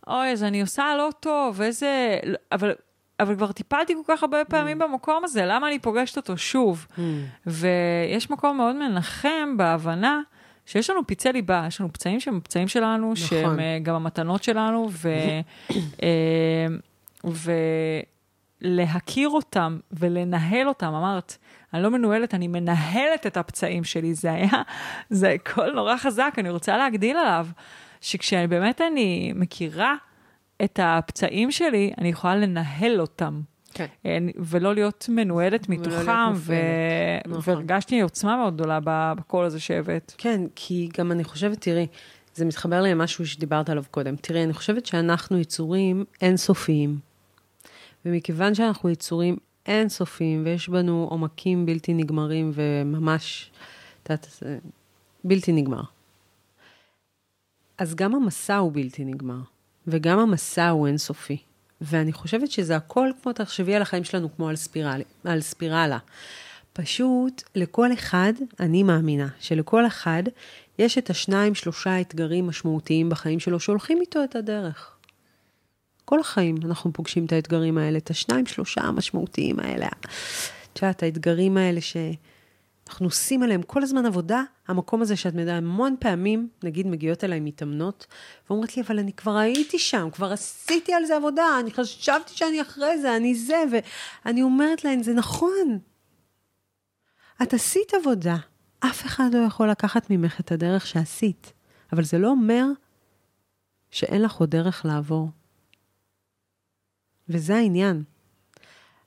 אוי, אז אני עושה לא טוב, איזה... אבל, אבל כבר טיפלתי כל כך הרבה פעמים mm. במקום הזה, למה אני פוגשת אותו שוב? Mm. ויש מקום מאוד מנחם בהבנה שיש לנו פצעי ליבה, יש לנו פצעים שהם פצעים שלנו, נכון. שהם uh, גם המתנות שלנו, ו... uh, ולהכיר אותם ולנהל אותם, אמרת, אני לא מנוהלת, אני מנהלת את הפצעים שלי, זה היה, זה קול נורא חזק, אני רוצה להגדיל עליו. שכשבאמת אני מכירה את הפצעים שלי, אני יכולה לנהל אותם. כן. ולא להיות מנוהלת מתוכם, ו... נכון. והרגשתי עוצמה מאוד גדולה בקול הזה שהבאת. כן, כי גם אני חושבת, תראי, זה מתחבר לי למשהו שדיברת עליו קודם. תראי, אני חושבת שאנחנו יצורים אינסופיים. ומכיוון שאנחנו יצורים אינסופיים, ויש בנו עומקים בלתי נגמרים, וממש, את יודעת, בלתי נגמר. אז גם המסע הוא בלתי נגמר, וגם המסע הוא אינסופי. ואני חושבת שזה הכל כמו, תחשבי על החיים שלנו כמו על, ספירל, על ספירלה. פשוט לכל אחד, אני מאמינה שלכל אחד יש את השניים, שלושה אתגרים משמעותיים בחיים שלו שהולכים איתו את הדרך. כל החיים אנחנו פוגשים את האתגרים האלה, את השניים, שלושה המשמעותיים האלה. את יודעת, האתגרים האלה ש... אנחנו עושים עליהם כל הזמן עבודה, המקום הזה שאת מדעת, המון פעמים, נגיד מגיעות אליי מתאמנות, ואומרת לי, אבל אני כבר הייתי שם, כבר עשיתי על זה עבודה, אני חשבתי שאני אחרי זה, אני זה, ואני אומרת להן, זה נכון. את עשית עבודה, אף אחד לא יכול לקחת ממך את הדרך שעשית, אבל זה לא אומר שאין לך עוד דרך לעבור. וזה העניין.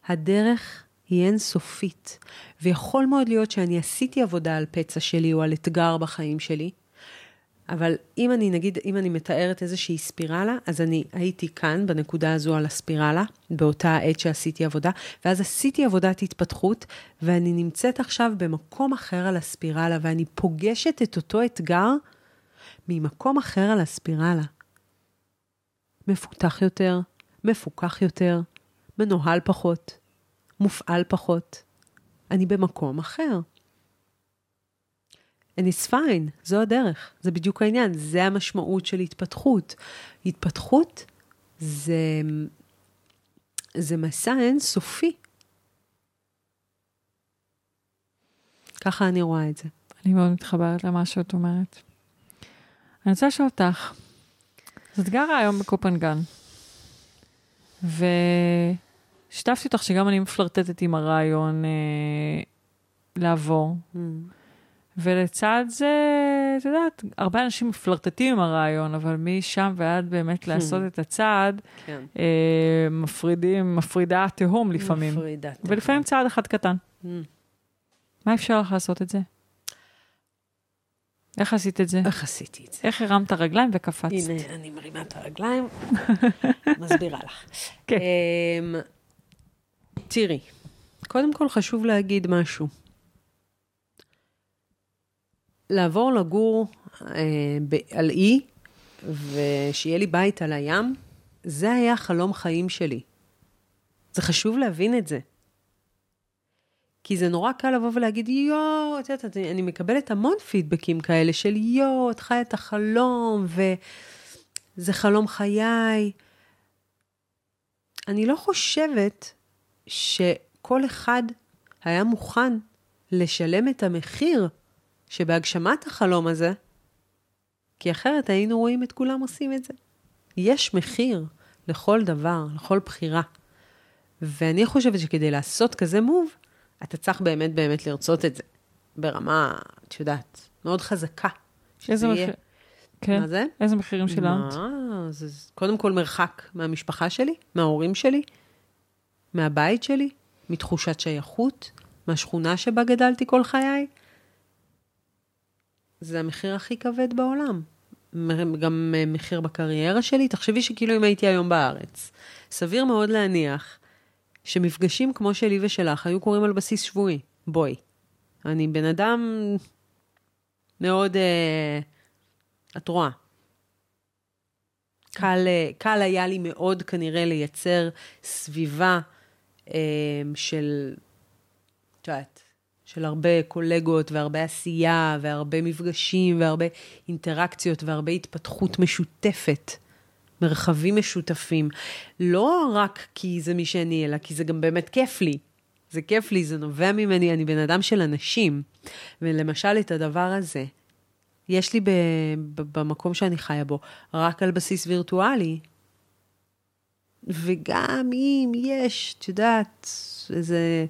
הדרך היא אינסופית. ויכול מאוד להיות שאני עשיתי עבודה על פצע שלי או על אתגר בחיים שלי, אבל אם אני, נגיד, אם אני מתארת איזושהי ספירלה, אז אני הייתי כאן, בנקודה הזו על הספירלה, באותה עת שעשיתי עבודה, ואז עשיתי עבודת התפתחות, ואני נמצאת עכשיו במקום אחר על הספירלה, ואני פוגשת את אותו אתגר ממקום אחר על הספירלה. מפותח יותר, מפוקח יותר, מנוהל פחות, מופעל פחות. אני במקום אחר. And it's fine, זו הדרך, זה בדיוק העניין, זה המשמעות של התפתחות. התפתחות זה, זה מסע אינסופי. ככה אני רואה את זה. אני מאוד מתחברת למה שאת אומרת. אני רוצה לשאול אותך, אז את גרה היום בקופנגן, ו... שיתפתי אותך שגם אני מפלרטטת עם הרעיון אה, לעבור. Mm. ולצד זה את יודעת, הרבה אנשים מפלרטטים עם הרעיון, אבל משם ועד באמת לעשות את הצעד, כן. אה, מפרידים, מפרידה תהום לפעמים. מפרידה. ולפעמים צעד אחד קטן. Mm. מה אפשר לך לעשות את זה? איך עשית את זה? איך עשיתי את זה? איך הרמת רגליים וקפצת? הנה, אני מרימה את הרגליים, מסבירה לך. כן. אמ, תראי, קודם כל חשוב להגיד משהו. לעבור לגור אה, ב- על אי, ושיהיה לי בית על הים, זה היה חלום חיים שלי. זה חשוב להבין את זה. כי זה נורא קל לבוא ולהגיד, יואו, את יודעת, אני, מקבלת המון פידבקים כאלה של יואו, את חיה את החלום, וזה חלום חיי. אני לא חושבת שכל אחד היה מוכן לשלם את המחיר שבהגשמת החלום הזה, כי אחרת היינו רואים את כולם עושים את זה. יש מחיר לכל דבר, לכל בחירה. ואני חושבת שכדי לעשות כזה מוב, אתה צריך באמת באמת לרצות את זה. ברמה, את יודעת, מאוד חזקה. איזה שזה יהיה- מחיר? כן. מה זה? איזה מחירים שילמת? מה? זה קודם כל מרחק מהמשפחה שלי, מההורים שלי, מהבית שלי, מתחושת שייכות, מהשכונה שבה גדלתי כל חיי. זה המחיר הכי כבד בעולם. גם אה, מחיר בקריירה שלי. תחשבי שכאילו אם הייתי היום בארץ, סביר מאוד להניח שמפגשים כמו שלי ושלך היו קורים על בסיס שבועי. בואי. אני בן אדם מאוד... אה, את רואה. קל, אה, קל היה לי מאוד כנראה לייצר סביבה של, את יודעת, של הרבה קולגות והרבה עשייה והרבה מפגשים והרבה אינטראקציות והרבה התפתחות משותפת, מרחבים משותפים. לא רק כי זה מי שאני, אלא כי זה גם באמת כיף לי. זה כיף לי, זה נובע ממני, אני בן אדם של אנשים. ולמשל, את הדבר הזה, יש לי במקום שאני חיה בו, רק על בסיס וירטואלי. וגם אם יש, את יודעת, איזה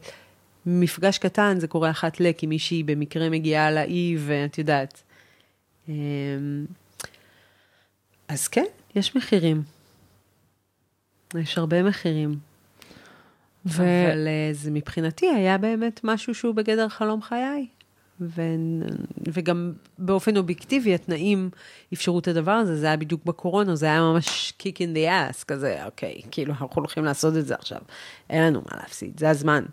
מפגש קטן, זה קורה אחת ל, כי מישהי במקרה מגיעה לאי, ואת יודעת. אמ, אז כן, יש מחירים. יש הרבה מחירים. ו... אבל אה, זה מבחינתי היה באמת משהו שהוא בגדר חלום חיי. ו... וגם באופן אובייקטיבי, התנאים אפשרו את הדבר הזה, זה היה בדיוק בקורונה, זה היה ממש kick in the ass, כזה, אוקיי, כאילו, אנחנו הולכים לעשות את זה עכשיו. אין לנו מה להפסיד, זה הזמן.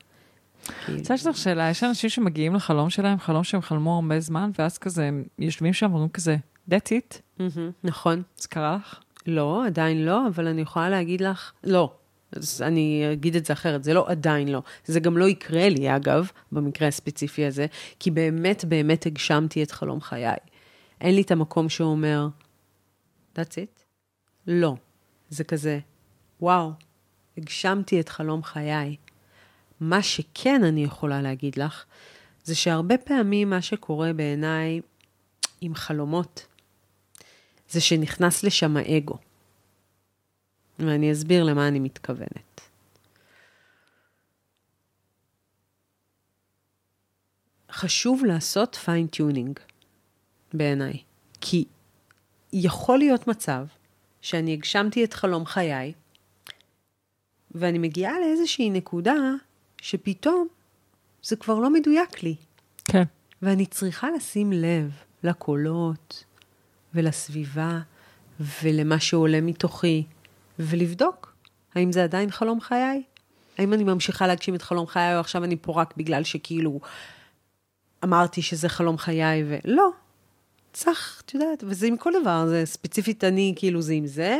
כאילו, רוצה לשאול שאלה, יש אנשים שמגיעים לחלום שלהם, חלום שהם חלמו הרבה זמן, ואז כזה, הם יושבים שם ואומרים כזה, that's it, נכון. זה קרה לך? לא, עדיין לא, אבל אני יכולה להגיד לך, לא. אז אני אגיד את זה אחרת, זה לא עדיין לא. זה גם לא יקרה לי, אגב, במקרה הספציפי הזה, כי באמת באמת הגשמתי את חלום חיי. אין לי את המקום שאומר, that's it? לא. זה כזה, וואו, הגשמתי את חלום חיי. מה שכן אני יכולה להגיד לך, זה שהרבה פעמים מה שקורה בעיניי עם חלומות, זה שנכנס לשם האגו. ואני אסביר למה אני מתכוונת. חשוב לעשות fine-tuning, בעיניי. כי יכול להיות מצב שאני הגשמתי את חלום חיי, ואני מגיעה לאיזושהי נקודה שפתאום זה כבר לא מדויק לי. כן. ואני צריכה לשים לב לקולות ולסביבה ולמה שעולה מתוכי, ולבדוק האם זה עדיין חלום חיי? האם אני ממשיכה להגשים את חלום חיי, או עכשיו אני פה רק בגלל שכאילו אמרתי שזה חלום חיי, ולא. צריך, את יודעת, וזה עם כל דבר, זה ספציפית אני, כאילו זה עם זה,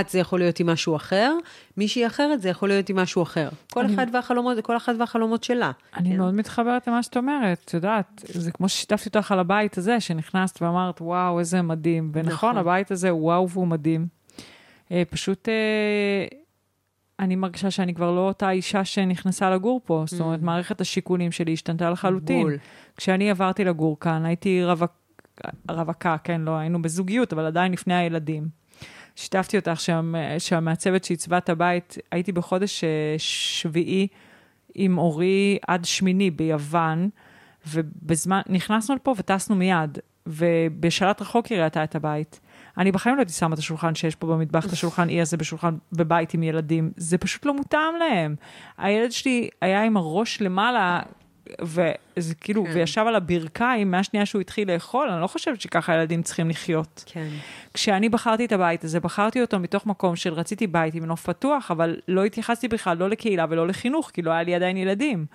את זה יכול להיות עם משהו אחר, מישהי אחרת זה יכול להיות עם משהו אחר. כל אני- אחד והחלומות, כל אחד והחלומות שלה. אני כן. מאוד מתחברת למה שאת אומרת, את יודעת, זה כמו ששיתפתי אותך על הבית הזה, שנכנסת ואמרת, וואו, איזה מדהים. ונכון, נכון. הבית הזה, וואו, והוא מדהים. אה, פשוט, אה, אני מרגישה שאני כבר לא אותה אישה שנכנסה לגור פה, זאת אומרת, מערכת השיקולים שלי השתנתה לחלוטין. Mm. בול. כשאני עברתי לגור כאן, הייתי רווק, רווקה, כן, לא היינו בזוגיות, אבל עדיין לפני הילדים. שיתפתי אותך שם, שהמעצבת שעיצבה את הבית, הייתי בחודש אה, שביעי עם אורי עד שמיני ביוון, ובזמן, נכנסנו לפה וטסנו מיד. ובשלט רחוק היא ראתה את הבית. אני בחיים לא הייתי שמה את השולחן שיש פה במטבח, את השולחן אי הזה בשולחן בבית עם ילדים. זה פשוט לא מותאם להם. הילד שלי היה עם הראש למעלה, וזה כאילו, כן. וישב על הברכיים מהשנייה שהוא התחיל לאכול, אני לא חושבת שככה ילדים צריכים לחיות. כן. כשאני בחרתי את הבית הזה, בחרתי אותו מתוך מקום של רציתי בית עם נוף פתוח, אבל לא התייחסתי בכלל לא לקהילה ולא לחינוך, כי לא היה לי עדיין ילדים.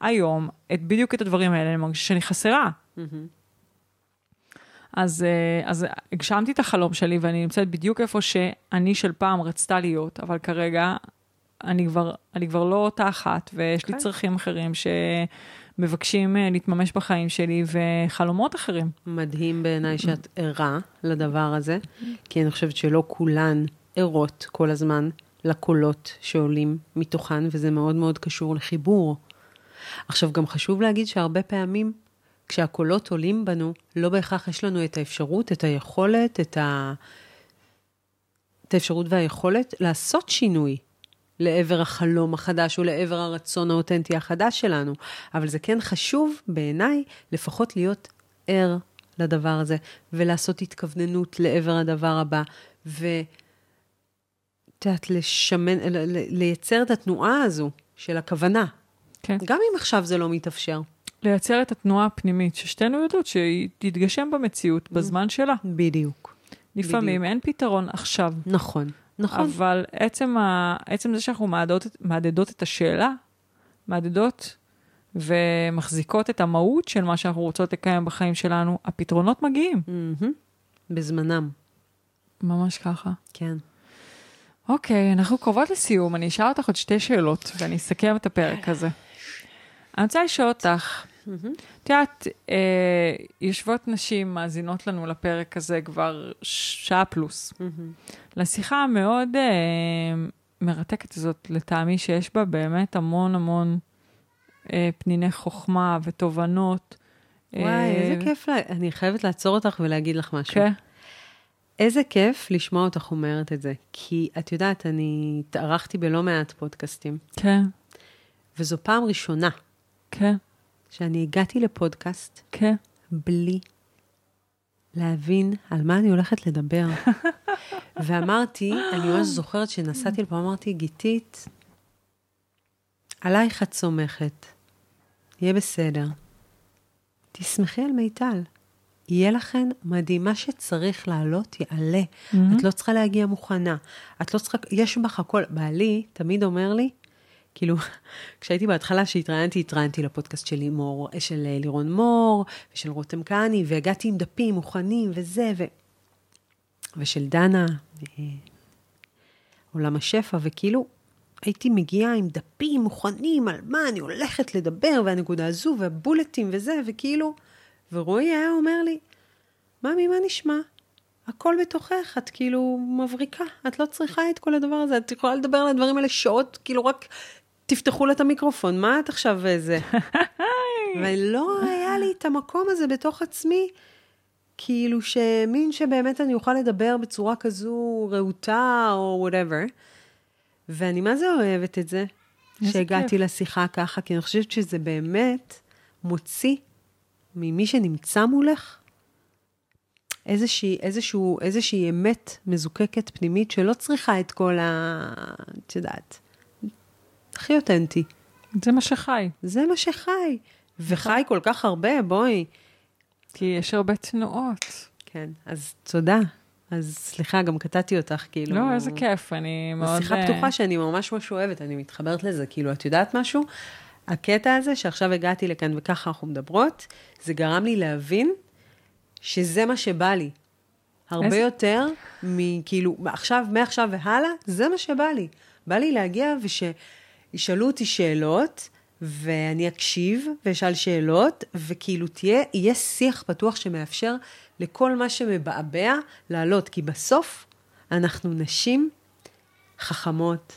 היום, את, בדיוק את הדברים האלה, אני מרגישה שאני חסרה. אז, אה, אז הגשמתי את החלום שלי, ואני נמצאת בדיוק איפה שאני של פעם רצתה להיות, אבל כרגע אני כבר, אני כבר לא אותה אחת, ויש לי כן. צרכים אחרים שמבקשים אה, להתממש בחיים שלי, וחלומות אחרים. מדהים בעיניי שאת ערה לדבר הזה, כי אני חושבת שלא כולן ערות כל הזמן לקולות שעולים מתוכן, וזה מאוד מאוד קשור לחיבור. עכשיו, גם חשוב להגיד שהרבה פעמים, כשהקולות עולים בנו, לא בהכרח יש לנו את האפשרות, את היכולת, את, ה... את האפשרות והיכולת לעשות שינוי. לעבר החלום החדש או לעבר הרצון האותנטי החדש שלנו. אבל זה כן חשוב בעיניי לפחות להיות ער לדבר הזה, ולעשות התכווננות לעבר הדבר הבא, ו... את יודעת, לשמן, לייצר את התנועה הזו של הכוונה, כן. גם אם עכשיו זה לא מתאפשר. לייצר את התנועה הפנימית, ששתינו יודעות שהיא תתגשם במציאות בזמן שלה. בדיוק. לפעמים אין פתרון עכשיו, נכון, נכון. אבל עצם, ה... עצם זה שאנחנו מהדהדות, מהדהדות את השאלה, מהדהדות ומחזיקות את המהות של מה שאנחנו רוצות לקיים בחיים שלנו, הפתרונות מגיעים. מהמם. בזמנם, ממש ככה. כן. אוקיי, אנחנו קרובות לסיום. אני אשאל אותך עוד שתי שאלות, ואני אסכם את הפרק הזה. אני רוצה לשאול אותך, את יודעת, אה, יושבות נשים, מאזינות לנו לפרק הזה כבר שעה פלוס. לשיחה המאוד אה, מרתקת הזאת, לטעמי, שיש בה באמת המון המון אה, פניני חוכמה ותובנות. וואי, איזה כיף, לה... אני חייבת לעצור אותך ולהגיד לך משהו. כן, איזה כיף לשמוע אותך אומרת את זה. כי את יודעת, אני התארחתי בלא מעט פודקאסטים, כן, וזו פעם ראשונה כן, שאני הגעתי לפודקאסט כן. בלי להבין על מה אני הולכת לדבר. ואמרתי, אני ממש זוכרת שנסעתי לפה, אמרתי, גיתית, עלייך את סומכת, יהיה בסדר. תסמכי על מיטל. יהיה לכן מדהים, מה שצריך לעלות יעלה. Mm-hmm. את לא צריכה להגיע מוכנה. את לא צריכה, יש בך הכל. בעלי תמיד אומר לי, כאילו, כשהייתי בהתחלה, שהתראיינתי, התראיינתי לפודקאסט של לימור, של אה, לירון מור, ושל רותם כהני, והגעתי עם דפים מוכנים, וזה, ו... ושל דנה, אה, עולם השפע, וכאילו, הייתי מגיעה עם דפים מוכנים על מה אני הולכת לדבר, והנקודה הזו, והבולטים וזה, וכאילו, ורועי היה אומר לי, ממי, מה נשמע? הכל בתוכך, את כאילו מבריקה, את לא צריכה את כל הדבר הזה, את יכולה לדבר על הדברים האלה שעות, כאילו רק תפתחו לה את המיקרופון, מה את עכשיו איזה? ולא היה לי את המקום הזה בתוך עצמי, כאילו שמין שבאמת אני אוכל לדבר בצורה כזו רהוטה או וואטאבר. ואני מה זה אוהבת את זה, שהגעתי כיף. לשיחה ככה, כי אני חושבת שזה באמת מוציא ממי שנמצא מולך איזושהי, איזשהו, איזושהי אמת מזוקקת פנימית שלא צריכה את כל ה... את יודעת, הכי אותנטי. זה מה שחי. זה מה שחי. וחי כל כך הרבה, בואי. כי יש הרבה תנועות. כן, אז תודה. אז סליחה, גם קטעתי אותך, כאילו... לא, איזה כיף, אני מאוד... זו שיחה אה, פתוחה שאני ממש ממש אוהבת, אני מתחברת לזה. כאילו, את יודעת משהו? הקטע הזה שעכשיו הגעתי לכאן וככה אנחנו מדברות, זה גרם לי להבין שזה מה שבא לי. הרבה איזה- יותר מכאילו, עכשיו, מעכשיו והלאה, זה מה שבא לי. בא לי להגיע ושישאלו אותי שאלות, ואני אקשיב ואשאל שאלות, וכאילו תהיה, יהיה שיח פתוח שמאפשר לכל מה שמבעבע לעלות, כי בסוף אנחנו נשים חכמות,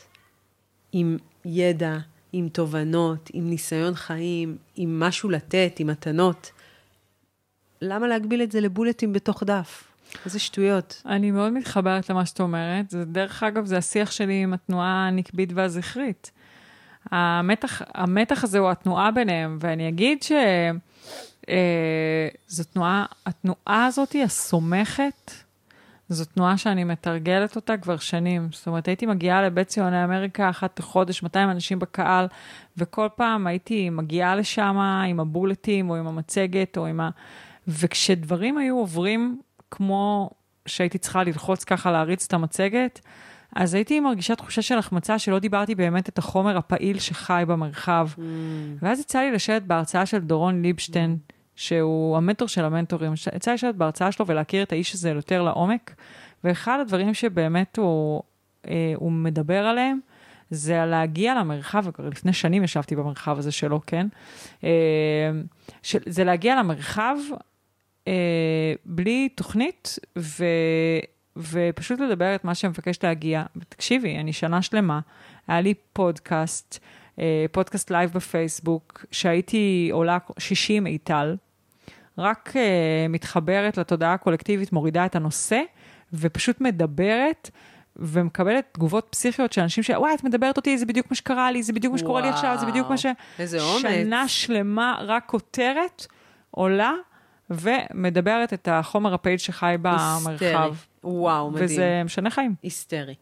עם ידע, עם תובנות, עם ניסיון חיים, עם משהו לתת, עם מתנות. למה להגביל את זה לבולטים בתוך דף? איזה שטויות. אני מאוד מתחברת למה שאת אומרת. זה, דרך אגב, זה השיח שלי עם התנועה הנקבית והזכרית. המתח, המתח הזה הוא התנועה ביניהם, ואני אגיד אה, זו תנועה, התנועה הזאת היא הסומכת, זו תנועה שאני מתרגלת אותה כבר שנים. זאת אומרת, הייתי מגיעה לבית ציוני אמריקה אחת לחודש, 200 אנשים בקהל, וכל פעם הייתי מגיעה לשם עם הבולטים, או עם המצגת, או עם ה... וכשדברים היו עוברים כמו שהייתי צריכה ללחוץ ככה להריץ את המצגת, אז הייתי מרגישה תחושה של החמצה שלא דיברתי באמת את החומר הפעיל שחי במרחב. Mm. ואז יצא לי לשבת בהרצאה של דורון ליבשטיין, mm. שהוא המנטור של המנטורים. יצא לי לשבת בהרצאה שלו ולהכיר את האיש הזה יותר לעומק, ואחד הדברים שבאמת הוא, אה, הוא מדבר עליהם, זה להגיע למרחב, וכבר לפני שנים ישבתי במרחב הזה שלו, כן? אה, של, זה להגיע למרחב אה, בלי תוכנית, ו... ופשוט לדבר את מה שמבקש להגיע. תקשיבי, אני שנה שלמה, היה לי פודקאסט, אה, פודקאסט live בפייסבוק, שהייתי עולה 60 איטל, רק אה, מתחברת לתודעה הקולקטיבית, מורידה את הנושא, ופשוט מדברת. ומקבלת תגובות פסיכיות של אנשים ש... וואי, את מדברת אותי, זה בדיוק מה שקרה לי, זה בדיוק מה שקורה לי עכשיו, זה בדיוק מה ש... איזה אומץ. שנה שלמה רק כותרת, עולה, ומדברת את החומר הפעיל שחי במרחב. וואו, מדהים. וזה משנה חיים. היסטרי.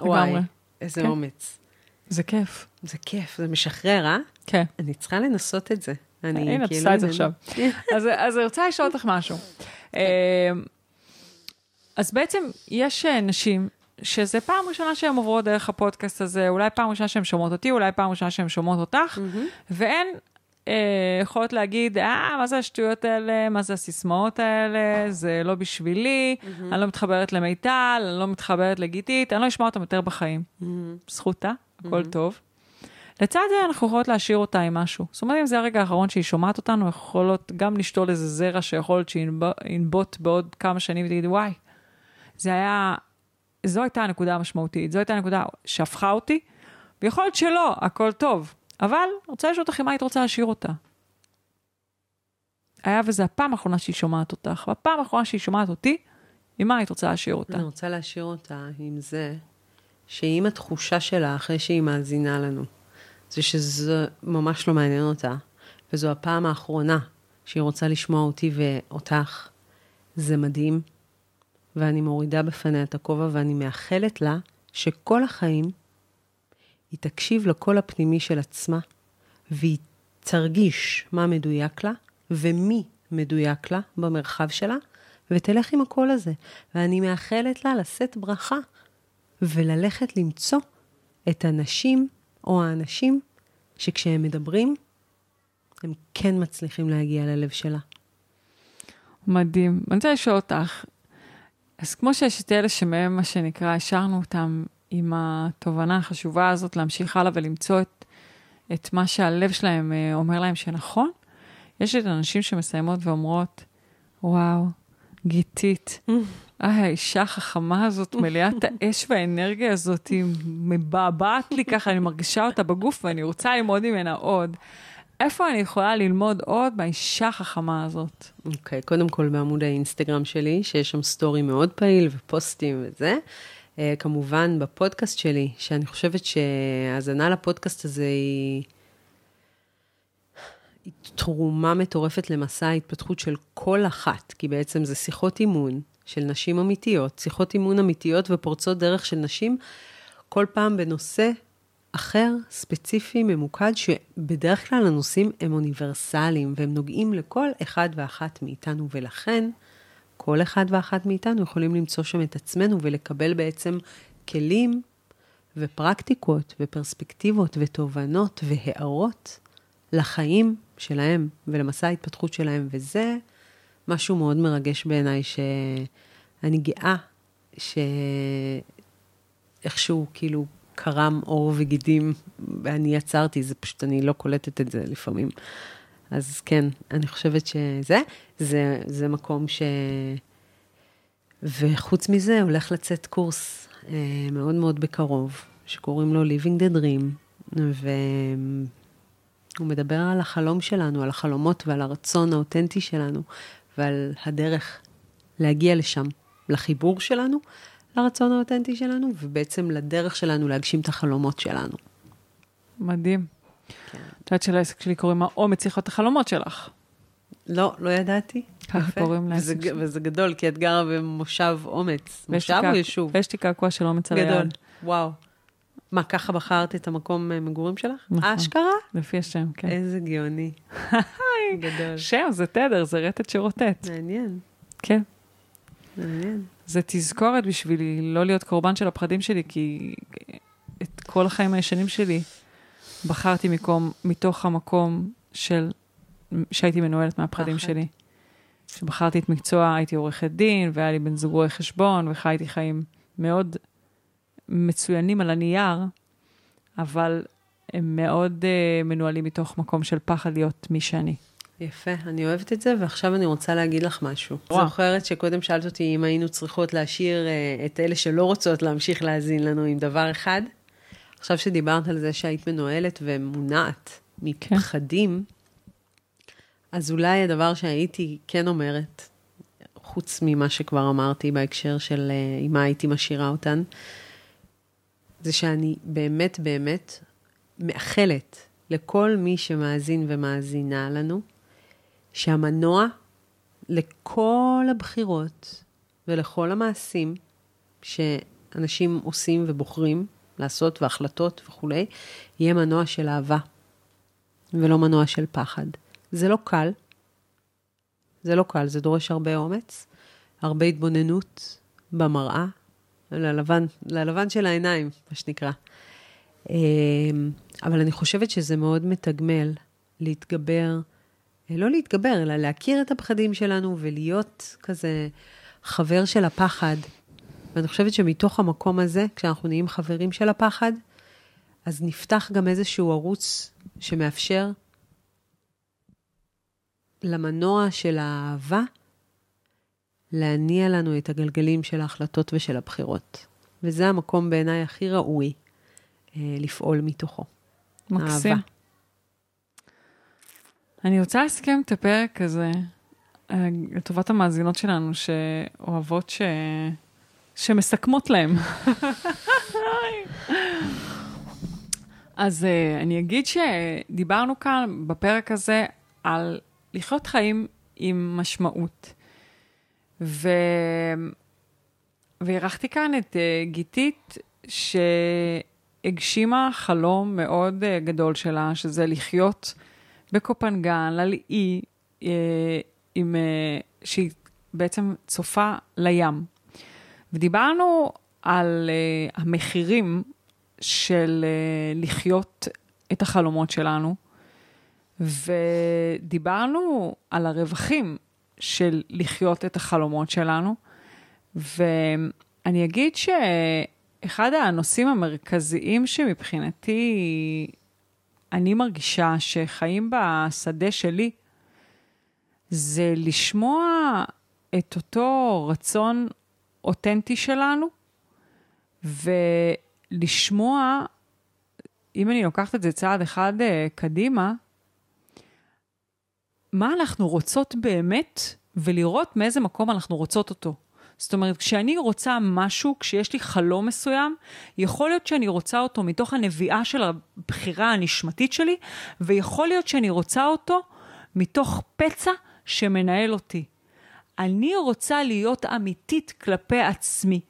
וואי, איזה כן. אומץ. זה כיף. זה כיף, זה משחרר, אה? כן. אני צריכה לנסות את זה. אני הנה, את כאילו... עושה את זה עכשיו. אז, אז אני רוצה לשאול אותך משהו. אה, אז בעצם יש אה, נשים שזה פעם ראשונה שהן עוברות דרך הפודקאסט הזה, אולי פעם ראשונה שהן שומעות אותי, אולי פעם ראשונה שהן שומעות אותך, והן אה, יכולות להגיד, אה, מה זה השטויות האלה, מה זה הסיסמאות האלה, זה לא בשבילי, אני לא מתחברת למיטל, אני לא מתחברת לגיתית, אני לא אשמע אותם יותר בחיים. זכותה, הכל טוב. לצד זה אנחנו יכולות להשאיר אותה עם משהו. זאת אומרת, אם זה הרגע האחרון שהיא שומעת אותנו, יכולות גם לשתול איזה זרע שיכול להיות שינבוט בעוד כמה שנים ותגיד, וואי, זה היה, זו הייתה הנקודה המשמעותית, זו הייתה הנקודה שהפכה אותי, ויכול להיות שלא, הכל טוב. אבל רוצה לשאול אותך מה היית רוצה להשאיר אותה. היה וזו הפעם האחרונה שהיא שומעת אותך, והפעם האחרונה שהיא שומעת אותי, עם מה היית רוצה להשאיר אותה? אני רוצה להשאיר אותה עם זה, שאם התחושה שלה אחרי שהיא מאזינה לנו, זה שזה ממש לא מעניין אותה, וזו הפעם האחרונה שהיא רוצה לשמוע אותי ואותך, זה מדהים, ואני מורידה בפניה את הכובע, ואני מאחלת לה שכל החיים היא תקשיב לקול הפנימי של עצמה, והיא תרגיש מה מדויק לה, ומי מדויק לה במרחב שלה, ותלך עם הקול הזה. ואני מאחלת לה לשאת ברכה, וללכת למצוא את הנשים או האנשים שכשהם מדברים, הם כן מצליחים להגיע ללב שלה. מדהים. אני רוצה לשאול אותך, אז כמו שיש את אלה שמהם, מה שנקרא, השארנו אותם עם התובנה החשובה הזאת, להמשיך הלאה ולמצוא את, את מה שהלב שלהם אה, אומר להם שנכון, יש את הנשים שמסיימות ואומרות, וואו, גיתית, אה, האישה החכמה הזאת, מלאת האש והאנרגיה הזאת, היא מבעבעת לי ככה, אני מרגישה אותה בגוף ואני רוצה ללמוד ממנה עוד. איפה אני יכולה ללמוד עוד מהאישה החכמה הזאת? אוקיי, okay, קודם כל בעמוד האינסטגרם שלי, שיש שם סטורי מאוד פעיל ופוסטים וזה. Uh, כמובן בפודקאסט שלי, שאני חושבת שהאזנה לפודקאסט הזה היא, היא תרומה מטורפת למסע ההתפתחות של כל אחת, כי בעצם זה שיחות אימון של נשים אמיתיות, שיחות אימון אמיתיות ופורצות דרך של נשים, כל פעם בנושא אחר, ספציפי, ממוקד, שבדרך כלל הנושאים הם אוניברסליים, והם נוגעים לכל אחד ואחת מאיתנו, ולכן כל אחד ואחת מאיתנו יכולים למצוא שם את עצמנו ולקבל בעצם כלים ופרקטיקות ופרספקטיבות ותובנות והערות לחיים שלהם ולמסע ההתפתחות שלהם, וזה משהו מאוד מרגש בעיניי, שאני גאה שאיכשהו כאילו קרם עור וגידים, ואני יצרתי, זה פשוט, אני לא קולטת את זה לפעמים. אז כן, אני חושבת שזה, זה, זה מקום ש... וחוץ מזה, הולך לצאת קורס אה, מאוד מאוד בקרוב, שקוראים לו Living the Dream, והוא מדבר על החלום שלנו, על החלומות ועל הרצון האותנטי שלנו, ועל הדרך להגיע לשם, לחיבור שלנו, לרצון האותנטי שלנו, ובעצם לדרך שלנו להגשים את החלומות שלנו. מדהים. את יודעת שלעסק שלי קוראים האומץ צריך להיות החלומות שלך. לא, לא ידעתי. ככה. קוראים וזה, לעסק שלי. וזה גדול, כי את גרה במושב אומץ. מושב או יישוב? ויש לי קעקוע של אומץ על גדול. היד, וואו. מה, ככה בחרת את המקום אה, מגורים שלך? נכון. אשכרה? לפי השם, כן. איזה גאוני. גדול. שם, זה תדר, זה רטט שרוטט. מעניין, כן. מעניין. זה תזכורת בשבילי לא להיות קורבן של הפחדים שלי, כי את כל החיים הישנים שלי בחרתי מקום, מתוך המקום של, שהייתי מנוהלת מהפחדים פחד. שלי. כשבחרתי את מקצוע, הייתי עורכת דין, והיה לי בן זוג רואה חשבון, וחייתי חיים מאוד מצוינים על הנייר, אבל הם מאוד uh, מנוהלים מתוך מקום של פחד להיות מי שאני. יפה, אני אוהבת את זה, ועכשיו אני רוצה להגיד לך משהו. וואו. זוכרת שקודם שאלת אותי אם היינו צריכות להשאיר אה, את אלה שלא רוצות להמשיך להאזין לנו עם דבר אחד? עכשיו שדיברת על זה שהיית מנוהלת ומונעת מפחדים, אז אולי הדבר שהייתי כן אומרת, חוץ ממה שכבר אמרתי בהקשר של אה, עם מה הייתי משאירה אותן, זה שאני באמת באמת מאחלת לכל מי שמאזין ומאזינה לנו, שהמנוע לכל הבחירות ולכל המעשים שאנשים עושים ובוחרים לעשות והחלטות וכולי, יהיה מנוע של אהבה ולא מנוע של פחד. זה לא קל, זה לא קל, זה דורש הרבה אומץ, הרבה התבוננות במראה, ללבן, ללבן של העיניים, מה שנקרא. אמ, אבל אני חושבת שזה מאוד מתגמל להתגבר, לא להתגבר, אלא להכיר את הפחדים שלנו ולהיות כזה חבר של הפחד. ואני חושבת שמתוך המקום הזה, כשאנחנו נהיים חברים של הפחד, אז נפתח גם איזשהו ערוץ שמאפשר למנוע של האהבה להניע לנו את הגלגלים של ההחלטות ושל הבחירות. וזה המקום בעיניי הכי ראוי אה, לפעול מתוכו. מקסים. אהבה. אני רוצה לסכם את הפרק הזה אה, לטובת המאזינות שלנו שאוהבות ש... שמסכמות להם. אז uh, אני אגיד שדיברנו כאן בפרק הזה על לחיות חיים עם משמעות. ו... ואירחתי כאן את uh, גיתית, שהגשימה חלום מאוד uh, גדול שלה, שזה לחיות בקופנגן, על אי, עם, שהיא בעצם צופה לים. ודיברנו על uh, המחירים של uh, לחיות את החלומות שלנו, ודיברנו על הרווחים של לחיות את החלומות שלנו, ואני אגיד שאחד הנושאים המרכזיים שמבחינתי אני מרגישה שחיים בשדה שלי, זה לשמוע את אותו רצון אותנטי שלנו, ולשמוע, אם אני לוקחת את זה צעד אחד uh, קדימה, מה אנחנו רוצות באמת, ולראות מאיזה מקום אנחנו רוצות אותו. זאת אומרת, כשאני רוצה משהו, כשיש לי חלום מסוים, יכול להיות שאני רוצה אותו מתוך הנביאה של הבחירה הנשמתית שלי, ויכול להיות שאני רוצה אותו מתוך פצע שמנהל אותי. אני רוצה להיות אמיתית כלפי עצמי,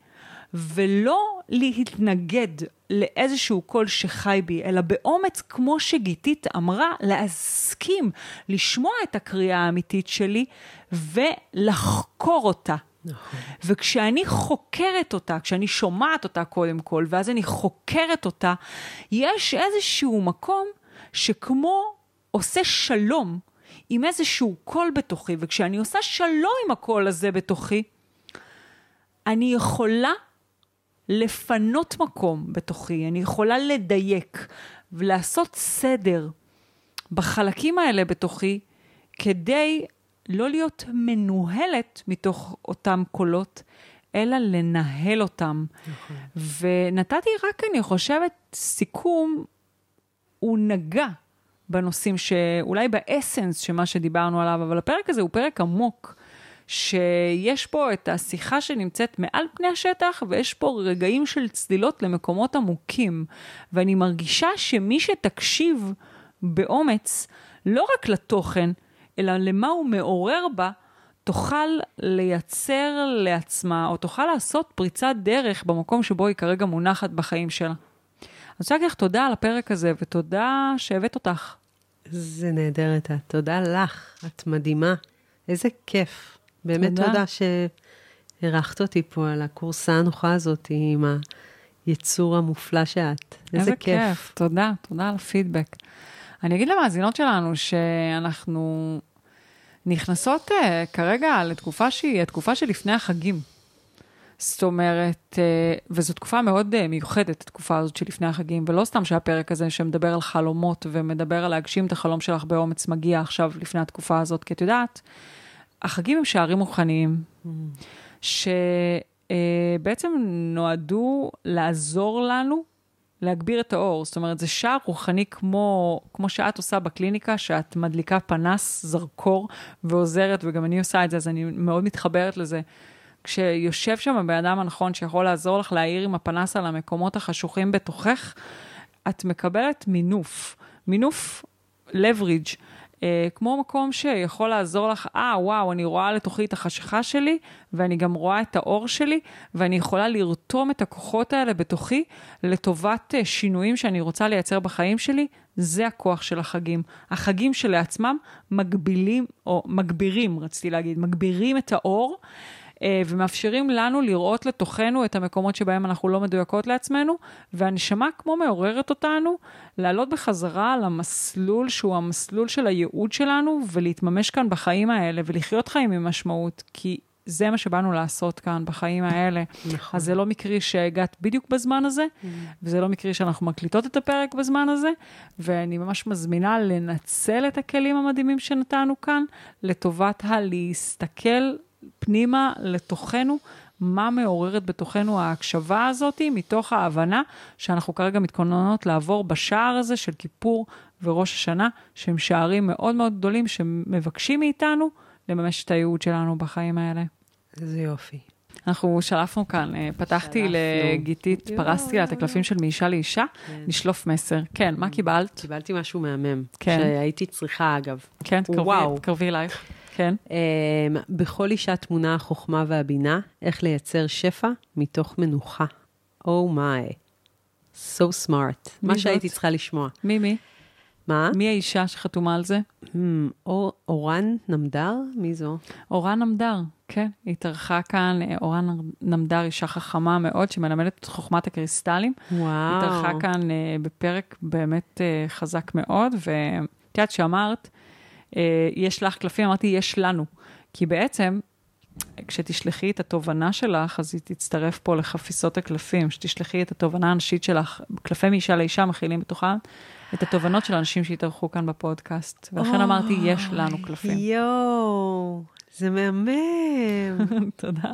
ולא להתנגד לאיזשהו קול שחי בי, אלא באומץ, כמו שגיתית אמרה, להסכים, לשמוע את הקריאה האמיתית שלי ולחקור אותה. נכון. וכשאני חוקרת אותה, כשאני שומעת אותה קודם כל, ואז אני חוקרת אותה, יש איזשהו מקום שכמו עושה שלום עם איזשהו קול בתוכי, וכשאני עושה שלום עם הקול הזה בתוכי, אני יכולה לפנות מקום בתוכי, אני יכולה לדייק ולעשות סדר בחלקים האלה בתוכי, כדי לא להיות מנוהלת מתוך אותם קולות, אלא לנהל אותם. נכון. ונתתי רק, אני חושבת, סיכום, הוא נגע בנושאים שאולי באסנס של מה שדיברנו עליו, אבל הפרק הזה הוא פרק עמוק, שיש פה את השיחה שנמצאת מעל פני השטח, ויש פה רגעים של צלילות למקומות עמוקים. ואני מרגישה שמי שתקשיב באומץ, לא רק לתוכן, אלא למה הוא מעורר בה, תוכל לייצר לעצמה, או תוכל לעשות פריצת דרך במקום שבו היא כרגע מונחת בחיים שלה. אז רוצה להגיד לך תודה על הפרק הזה, ותודה שהבאת אותך. זה נהדר, אתה. תודה לך, את מדהימה. איזה כיף. באמת תודה. תודה, שאירחת אותי פה על הקורסה הנוחה הזאת עם היצור המופלא שאת. איזה, איזה כיף. כיף. תודה, תודה על הפידבק. אני אגיד למאזינות שלנו שאנחנו נכנסות uh, כרגע לתקופה שהיא התקופה שלפני החגים. זאת אומרת, uh, וזו תקופה מאוד uh, מיוחדת, התקופה הזאת שלפני החגים, ולא סתם שהפרק הזה שמדבר על חלומות ומדבר על להגשים את החלום שלך באומץ מגיע עכשיו לפני התקופה הזאת, כי את יודעת, החגים הם שערים רוחניים, שבעצם נועדו לעזור לנו להגביר את האור. זאת אומרת, זה שער רוחני כמו, כמו שאת עושה בקליניקה, שאת מדליקה פנס, זרקור ועוזרת, וגם אני עושה את זה, אז אני מאוד מתחברת לזה. כשיושב שם הבן אדם הנכון שיכול לעזור לך להאיר עם הפנס על המקומות החשוכים בתוכך, את מקבלת מינוף, מינוף לברידג', אה, כמו מקום שיכול לעזור לך, אה, וואו, אני רואה לתוכי את החשיכה שלי, ואני גם רואה את האור שלי, ואני יכולה לרתום את הכוחות האלה בתוכי לטובת אה, שינויים שאני רוצה לייצר בחיים שלי, זה הכוח של החגים. החגים שלעצמם מגבילים, או מגבירים, רציתי להגיד, מגבירים את האור. אה, ומאפשרים לנו לראות לתוכנו את המקומות שבהם אנחנו לא מדויקות לעצמנו, והנשמה כמו מעוררת אותנו לעלות בחזרה למסלול שהוא המסלול של הייעוד שלנו, ולהתממש כאן בחיים האלה, ולחיות חיים עם משמעות, כי זה מה שבאנו לעשות כאן בחיים האלה. נכון. אז זה לא מקרי שהגעת בדיוק בזמן הזה, וזה לא מקרי שאנחנו מקליטות את הפרק בזמן הזה, ואני ממש מזמינה לנצל את הכלים המדהימים שנתנו כאן, לטובת הלהסתכל פנימה לתוכנו, מה מעוררת בתוכנו ההקשבה הזאת, מתוך ההבנה שאנחנו כרגע מתכוננות לעבור בשער הזה של כיפור וראש השנה, שהם שערים מאוד מאוד גדולים שמבקשים מאיתנו לממש את הייעוד שלנו בחיים האלה. איזה יופי. אנחנו שלפנו כאן, אה, פתחתי שלפנו. לגיתית, פרסתי לה את הקלפים של מאישה לאישה, נשלוף מסר. כן, מה קיבלת? קיבלתי משהו מהמם. כן. שהייתי צריכה, אגב. כן, תקרבי אלייך. כן. Um, בכל אישה תמונה החוכמה והבינה, איך לייצר שפע מתוך מנוחה. Oh my. So smart. מה זאת? שהייתי צריכה לשמוע. מי מי? מה? מי האישה שחתומה על זה? Hmm, אור, אורן נמדר? מי זו? אורן נמדר, כן. היא התארחה כאן, אה, אורן נמדר, אישה חכמה מאוד, שמלמדת את חוכמת הקריסטלים. וואו. התארחה כאן אה, בפרק באמת אה, חזק מאוד, ואת יודעת שאמרת, יש לך קלפים, אמרתי, יש לנו. כי בעצם, כשתשלחי את התובנה שלך, אז היא תצטרף פה לחפיסות הקלפים. כשתשלחי את התובנה הנשית שלך, קלפי מאישה לאישה מכילים בתוכם את התובנות של האנשים שהתארחו כאן בפודקאסט. ולכן אמרתי, יש לנו קלפים. יואו, זה מהמם. תודה.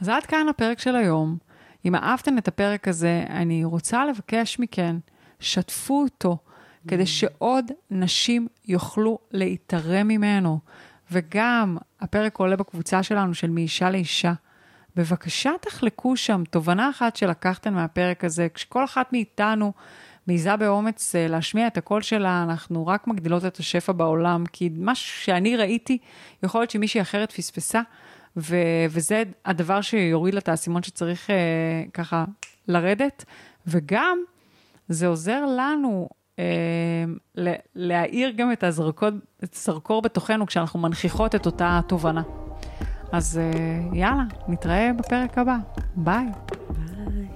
אז עד כאן הפרק של היום. אם אהבתן את הפרק הזה, אני רוצה לבקש מכן, שתפו אותו, כדי שעוד נשים יוכלו להתערם ממנו. וגם הפרק עולה בקבוצה שלנו של מאישה לאישה. בבקשה תחלקו שם תובנה אחת שלקחתן מהפרק הזה, כשכל אחת מאיתנו מעיזה באומץ אה, להשמיע את הקול שלה, אנחנו רק מגדילות את השפע בעולם, כי משהו שאני ראיתי, יכול להיות שמישהי אחרת פספסה, ו- וזה הדבר שיוריד לה את האסימון שצריך אה, ככה לרדת, וגם זה עוזר לנו אמ, להאיר גם את הזרקור בתוכנו כשאנחנו מנכיחות את אותה התובנה. אז אה, יאללה, נתראה בפרק הבא. ביי. ביי.